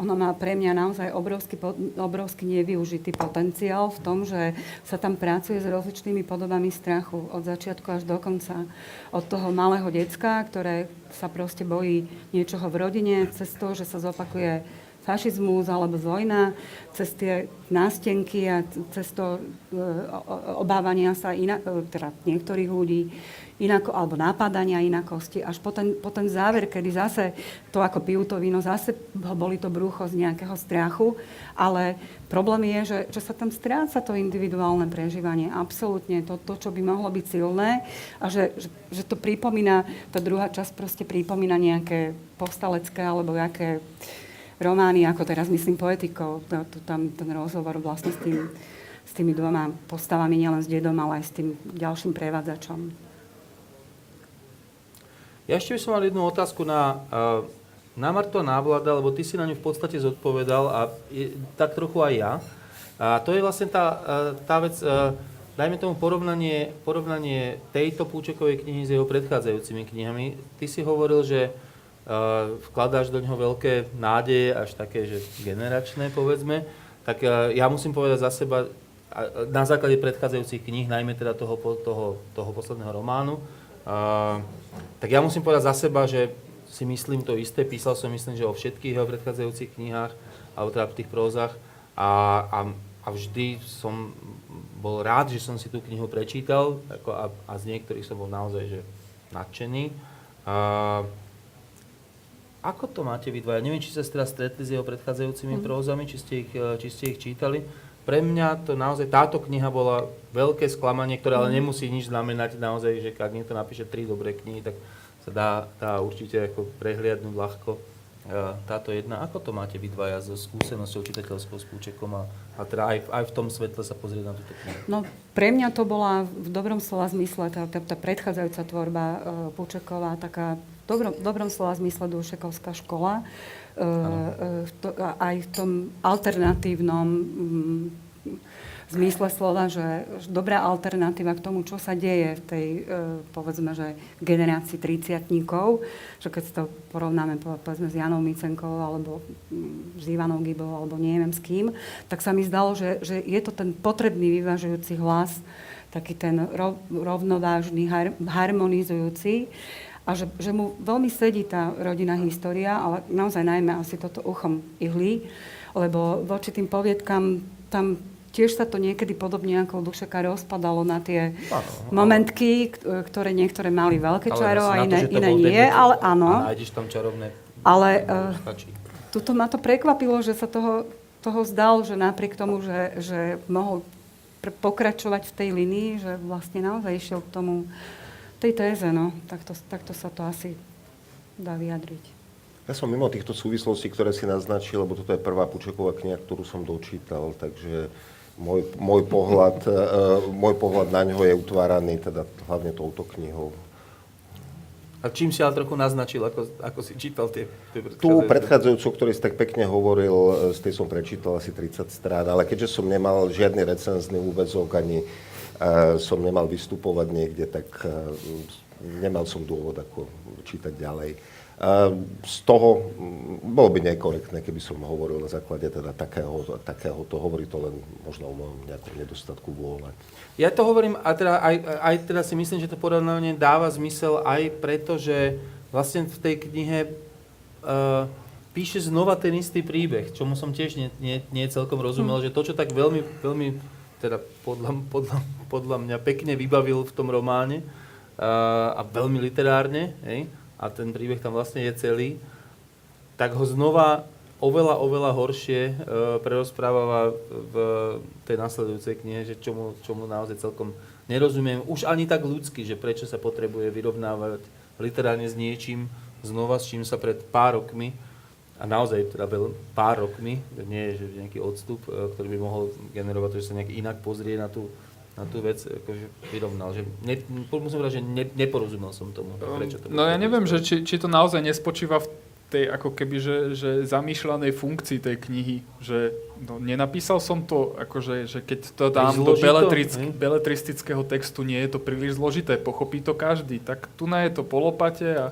ono má pre mňa naozaj obrovský, obrovský nevyužitý potenciál v tom, že sa tam pracuje s rozličnými podobami strachu od začiatku až do konca. Od toho malého decka, ktoré sa proste bojí niečoho v rodine, cez to, že sa zopakuje fašizmus alebo vojna, cez tie nástenky a cez to e, obávania sa inak, e, teda niektorých ľudí, inako, alebo nápadania inakosti, až po ten, po ten záver, kedy zase to ako pijú to víno, zase boli to brucho z nejakého strachu, ale problém je, že, že sa tam stráca to individuálne prežívanie, absolútne. To, to, čo by mohlo byť silné a že, že, že to pripomína, tá druhá časť proste pripomína nejaké povstalecké alebo nejaké romány, ako teraz myslím poetikov, to, to, tam ten rozhovor vlastne s, tým, s tými dvoma postavami, nielen s dedom, ale aj s tým ďalším prevádzačom. Ja ešte by som mal jednu otázku na, na Marto Návlada, lebo ty si na ňu v podstate zodpovedal a tak trochu aj ja. A to je vlastne tá, tá vec, dajme tomu porovnanie, porovnanie tejto Púčekovej knihy s jeho predchádzajúcimi knihami. Ty si hovoril, že vkladáš do neho veľké nádeje, až také, že generačné, povedzme. Tak ja musím povedať za seba, na základe predchádzajúcich kníh, najmä teda toho, toho, toho posledného románu, tak ja musím povedať za seba, že si myslím to isté. Písal som, myslím, že o všetkých jeho predchádzajúcich knihách, alebo teda v tých prózach. A, a, a vždy som bol rád, že som si tú knihu prečítal ako a, a z niektorých som bol naozaj že nadšený. A, ako to máte vy dvaja? Neviem, či sa teda stretli s jeho predchádzajúcimi mm. prózami, či ste, ich, či ste ich čítali pre mňa to naozaj, táto kniha bola veľké sklamanie, ktoré ale mhm. nemusí nič znamenať naozaj, že ak niekto napíše tri dobré knihy, tak sa dá, dá určite ako prehliadnúť ľahko. E, táto jedna, ako to máte vy dvaja so skúsenosťou čitateľskou s Púčekom a, a teda aj, aj v tom svetle sa pozrieť na túto knihu? No, pre mňa to bola v dobrom slova zmysle tá, tá, tá predchádzajúca tvorba uh, Púčeková, taká dobrom, dobrom slova zmysle Dušekovská škola. Uh, uh, to, aj v tom alternatívnom um, zmysle slova, že dobrá alternatíva k tomu, čo sa deje v tej, uh, povedzme, že generácii triciatníkov, že keď to porovnáme povedzme s Janou Micenkou alebo s Ivanou Gibou alebo neviem s kým, tak sa mi zdalo, že, že je to ten potrebný vyvažujúci hlas, taký ten rov, rovnovážny, har, harmonizujúci a že, že mu veľmi sedí tá rodinná história, ale naozaj najmä asi toto uchom ihly, lebo voči tým poviedkam tam tiež sa to niekedy podobne ako Dušeka rozpadalo na tie ano, momentky, ktoré niektoré mali veľké čaro a iné, to, iné nie, ale áno. A nájdeš tam čarovné Ale uh, tuto ma to prekvapilo, že sa toho, toho zdal, že napriek tomu, že, že mohol pr- pokračovať v tej linii, že vlastne naozaj išiel k tomu tej téze, no. Takto, takto sa to asi dá vyjadriť. Ja som mimo týchto súvislostí, ktoré si naznačil, lebo toto je prvá Pučeková kniha, ktorú som dočítal, takže môj, môj, pohľad, uh, môj pohľad na ňo je utváraný teda hlavne touto knihou. A čím si ale trochu naznačil, ako, ako si čítal tie, tie predchádzajúce? Tú predchádzajúcu, ktorý si tak pekne hovoril, e, z tej som prečítal asi 30 strán, ale keďže som nemal žiadny recenzný úvezok ani som nemal vystupovať niekde, tak nemal som dôvod ako čítať ďalej. Z toho bolo by nekorektné, keby som hovoril na základe teda takého, takého to hovorí to len možno o mojom nejakom nedostatku vôle. Ja to hovorím, a teda aj, aj teda si myslím, že to porovnanie dáva zmysel aj preto, že vlastne v tej knihe uh, píše znova ten istý príbeh, čomu som tiež nie, nie, nie celkom rozumel, hmm. že to, čo tak veľmi, veľmi teda podľa, podľa, podľa mňa pekne vybavil v tom románe a, a veľmi literárne, hej, a ten príbeh tam vlastne je celý, tak ho znova oveľa, oveľa horšie e, prerozpráva v tej nasledujúcej knihe, že čomu, čomu naozaj celkom nerozumiem. Už ani tak ľudsky, že prečo sa potrebuje vyrovnávať literárne s niečím znova, s čím sa pred pár rokmi a naozaj teda veľ, pár rokmi, nie je že nejaký odstup, e, ktorý by mohol generovať to, že sa nejak inak pozrie na tú, na tú vec, akože vyrovnal. Že ne, musím povedať, že ne, neporozumel som tomu, prečo to No ja neviem, že či, či to naozaj nespočíva v tej ako keby, že, že zamýšľanej funkcii tej knihy, že no, nenapísal som to, akože, že keď to dám do beletrick, beletristického textu, nie je to príliš zložité, pochopí to každý, tak tu na je to polopate a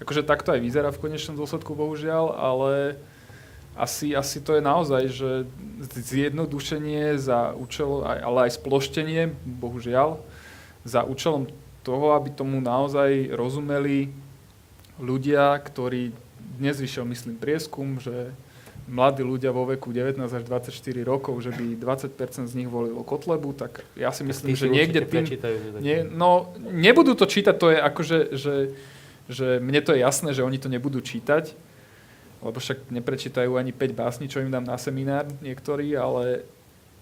akože takto aj vyzerá v konečnom dôsledku, bohužiaľ, ale asi, asi to je naozaj, že zjednodušenie za účel, ale aj sploštenie, bohužiaľ, za účelom toho, aby tomu naozaj rozumeli ľudia, ktorí dnes vyšiel, myslím, prieskum, že mladí ľudia vo veku 19 až 24 rokov, že by 20% z nich volilo Kotlebu, tak ja si myslím, že niekde tým... Nie, no, nebudú to čítať, to je akože, že, že mne to je jasné, že oni to nebudú čítať, lebo však neprečítajú ani 5 básni, čo im dám na seminár niektorí, ale,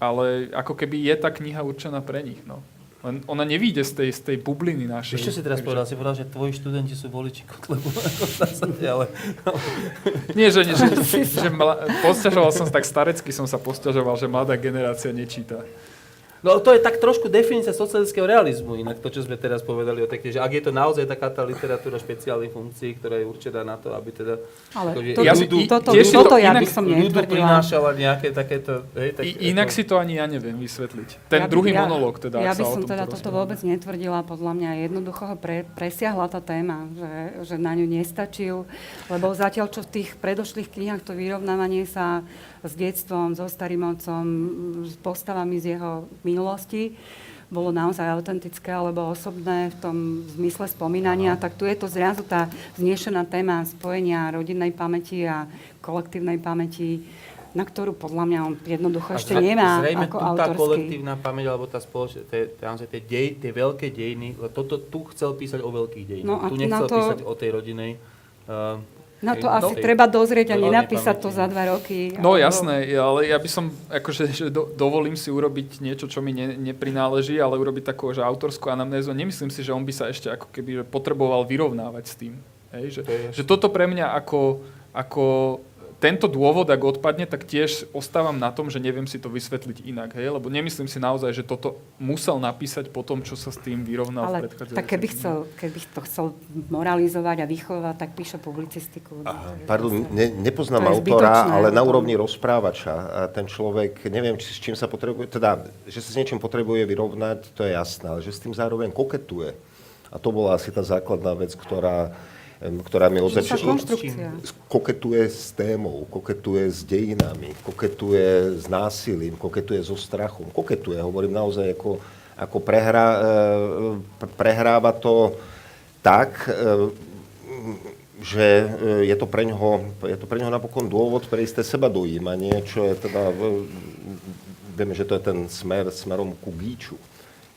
ale ako keby je tá kniha určená pre nich. No. Len ona nevíde z tej, z tej bubliny našej. Ešte si teraz Takže... povedal? Si povedal, že tvoji študenti sú voliči Kotlebu. ale... Nie, že, že, že, že mla... posťažoval som tak starecky, som sa posťažoval, že mladá generácia nečíta. No to je tak trošku definícia socialistického realizmu, inak to, čo sme teraz povedali o tej že ak je to naozaj taká tá literatúra špeciálnej funkcií, ktorá je určená na to, aby teda... Ale akože, to, ja ľudu, toto, to, toto ja by som netvrdila. prinášala nejaké takéto... Hej, tak, I, inak ako... si to ani ja neviem vysvetliť. Ten ja, druhý ja, monológ teda. Ja by som teda toto vôbec netvrdila, podľa mňa jednoducho ho pre, presiahla tá téma, že, že na ňu nestačil, lebo zatiaľ, čo v tých predošlých knihách to vyrovnávanie sa s detstvom, so starým otcom, s postavami z jeho minulosti bolo naozaj autentické alebo osobné v tom zmysle spomínania, tak tu je to zrazu tá znešená téma spojenia rodinnej pamäti a kolektívnej pamäti, na ktorú podľa mňa on jednoducho a ešte nemá zrejme ako tu autorský. tá kolektívna pamäť alebo tá spoločnosť, tie, tie, dej, tie veľké dejiny, toto tu chcel písať o veľkých dejinách. No tu nechcel to... písať o tej rodinej. Uh, na to asi no, treba dozrieť a nenapísať to za dva roky. No alebo... jasné, ale ja by som, akože, že do, dovolím si urobiť niečo, čo mi ne, neprináleží, ale urobiť takú, že autorskú anamnézu. Nemyslím si, že on by sa ešte ako keby potreboval vyrovnávať s tým. Hej? Že, že toto pre mňa ako, ako tento dôvod, ak odpadne, tak tiež ostávam na tom, že neviem si to vysvetliť inak. Hej? Lebo nemyslím si naozaj, že toto musel napísať po tom, čo sa s tým vyrovnal Ale v tak keby, chcel, keby to chcel moralizovať a vychovať, tak píše publicistiku. Aha, pardon, ne, nepoznám autora, ale na úrovni rozprávača. A ten človek, neviem, či, s čím sa potrebuje, teda, že sa s niečím potrebuje vyrovnať, to je jasné, ale že s tým zároveň koketuje. A to bola asi tá základná vec, ktorá ktorá od koketuje s témou, koketuje s dejinami, koketuje s násilím, koketuje so strachom. Koketuje, hovorím naozaj ako, ako prehrá, e, prehráva to tak, e, že e, je to pre ňoho, je to pre ňoho napokon dôvod pre isté seba dojímanie, čo je teda, vieme, že to je ten smer smerom ku gíču.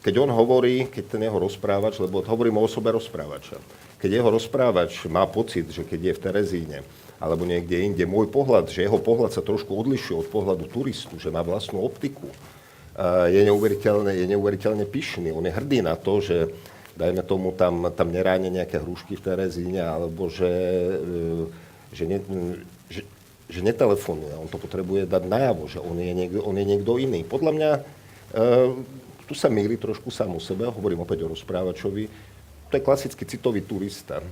Keď on hovorí, keď ten jeho rozprávač, lebo hovorím o osobe rozprávača, keď jeho rozprávač má pocit, že keď je v Terezíne alebo niekde inde, môj pohľad, že jeho pohľad sa trošku odlišuje od pohľadu turistu, že má vlastnú optiku, je neuveriteľne, je neuveriteľne pyšný. On je hrdý na to, že dajme tomu tam, tam neráne nejaké hrušky v Terezíne, alebo že, e, že, ne, že, že netelefonuje. On to potrebuje dať najavo, že on je niekto, on je niekto iný. Podľa mňa e, tu sa míli trošku sám o sebe, hovorím opäť o rozprávačovi, to je klasický citový turista.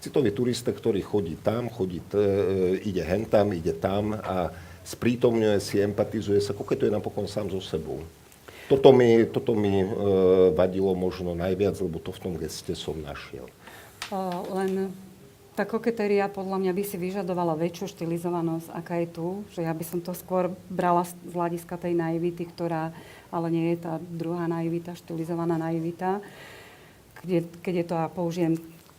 Citový turista, ktorý chodí tam, chodí t- e, ide hen tam, ide tam a sprítomňuje si, empatizuje sa, koketuje napokon sám so sebou. Toto mi, toto mi e, vadilo možno najviac, lebo to v tom geste som našiel. O, len tá koketéria podľa mňa by si vyžadovala väčšiu štilizovanosť, aká je tu. Že ja by som to skôr brala z hľadiska tej naivity, ktorá ale nie je tá druhá naivita, štilizovaná naivita je, keď je to, a použijem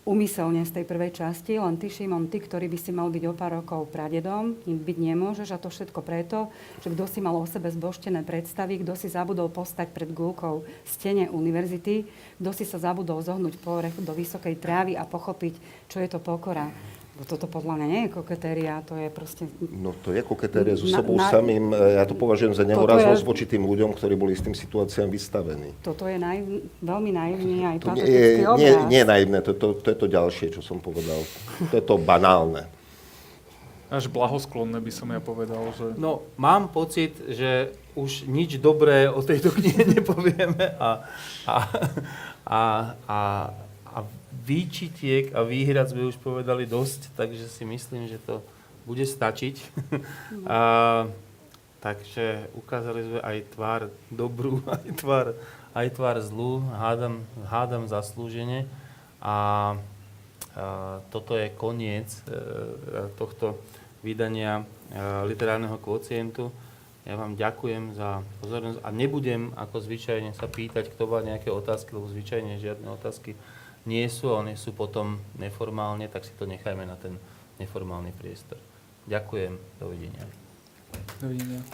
umyselne z tej prvej časti, len ty, Šimon, ty, ktorý by si mal byť o pár rokov pradedom, byť nemôžeš a to všetko preto, že kto si mal o sebe zboštené predstavy, kto si zabudol postať pred gulkou stene univerzity, kto si sa zabudol zohnúť orechu do vysokej trávy a pochopiť, čo je to pokora. Toto podľa mňa nie je koketéria, to je proste... No to je koketéria so Na- sebou na- samým. E, Ja to považujem za nehoráznosť je- voči tým ľuďom, ktorí boli s tým situáciám vystavení. Toto je naiv, veľmi naivný aj To nie, patetický je, obraz. nie, nie je naivné, to, to, to je to ďalšie, čo som povedal. To je to banálne. Až blahosklonné by som ja povedal, že... No, mám pocit, že už nič dobré o tejto knihe nepovieme a, a, a, a, a výčitiek a výhrad sme už povedali dosť, takže si myslím, že to bude stačiť. a, takže ukázali sme aj tvár dobrú, aj tvár, aj tvár zlú, hádam, hádam zaslúžene. A, a toto je koniec e, tohto vydania e, literárneho kvocientu. Ja vám ďakujem za pozornosť a nebudem ako zvyčajne sa pýtať, kto má nejaké otázky, lebo zvyčajne žiadne otázky nie sú a one sú potom neformálne, tak si to nechajme na ten neformálny priestor. Ďakujem, dovidenia. Dovidenia.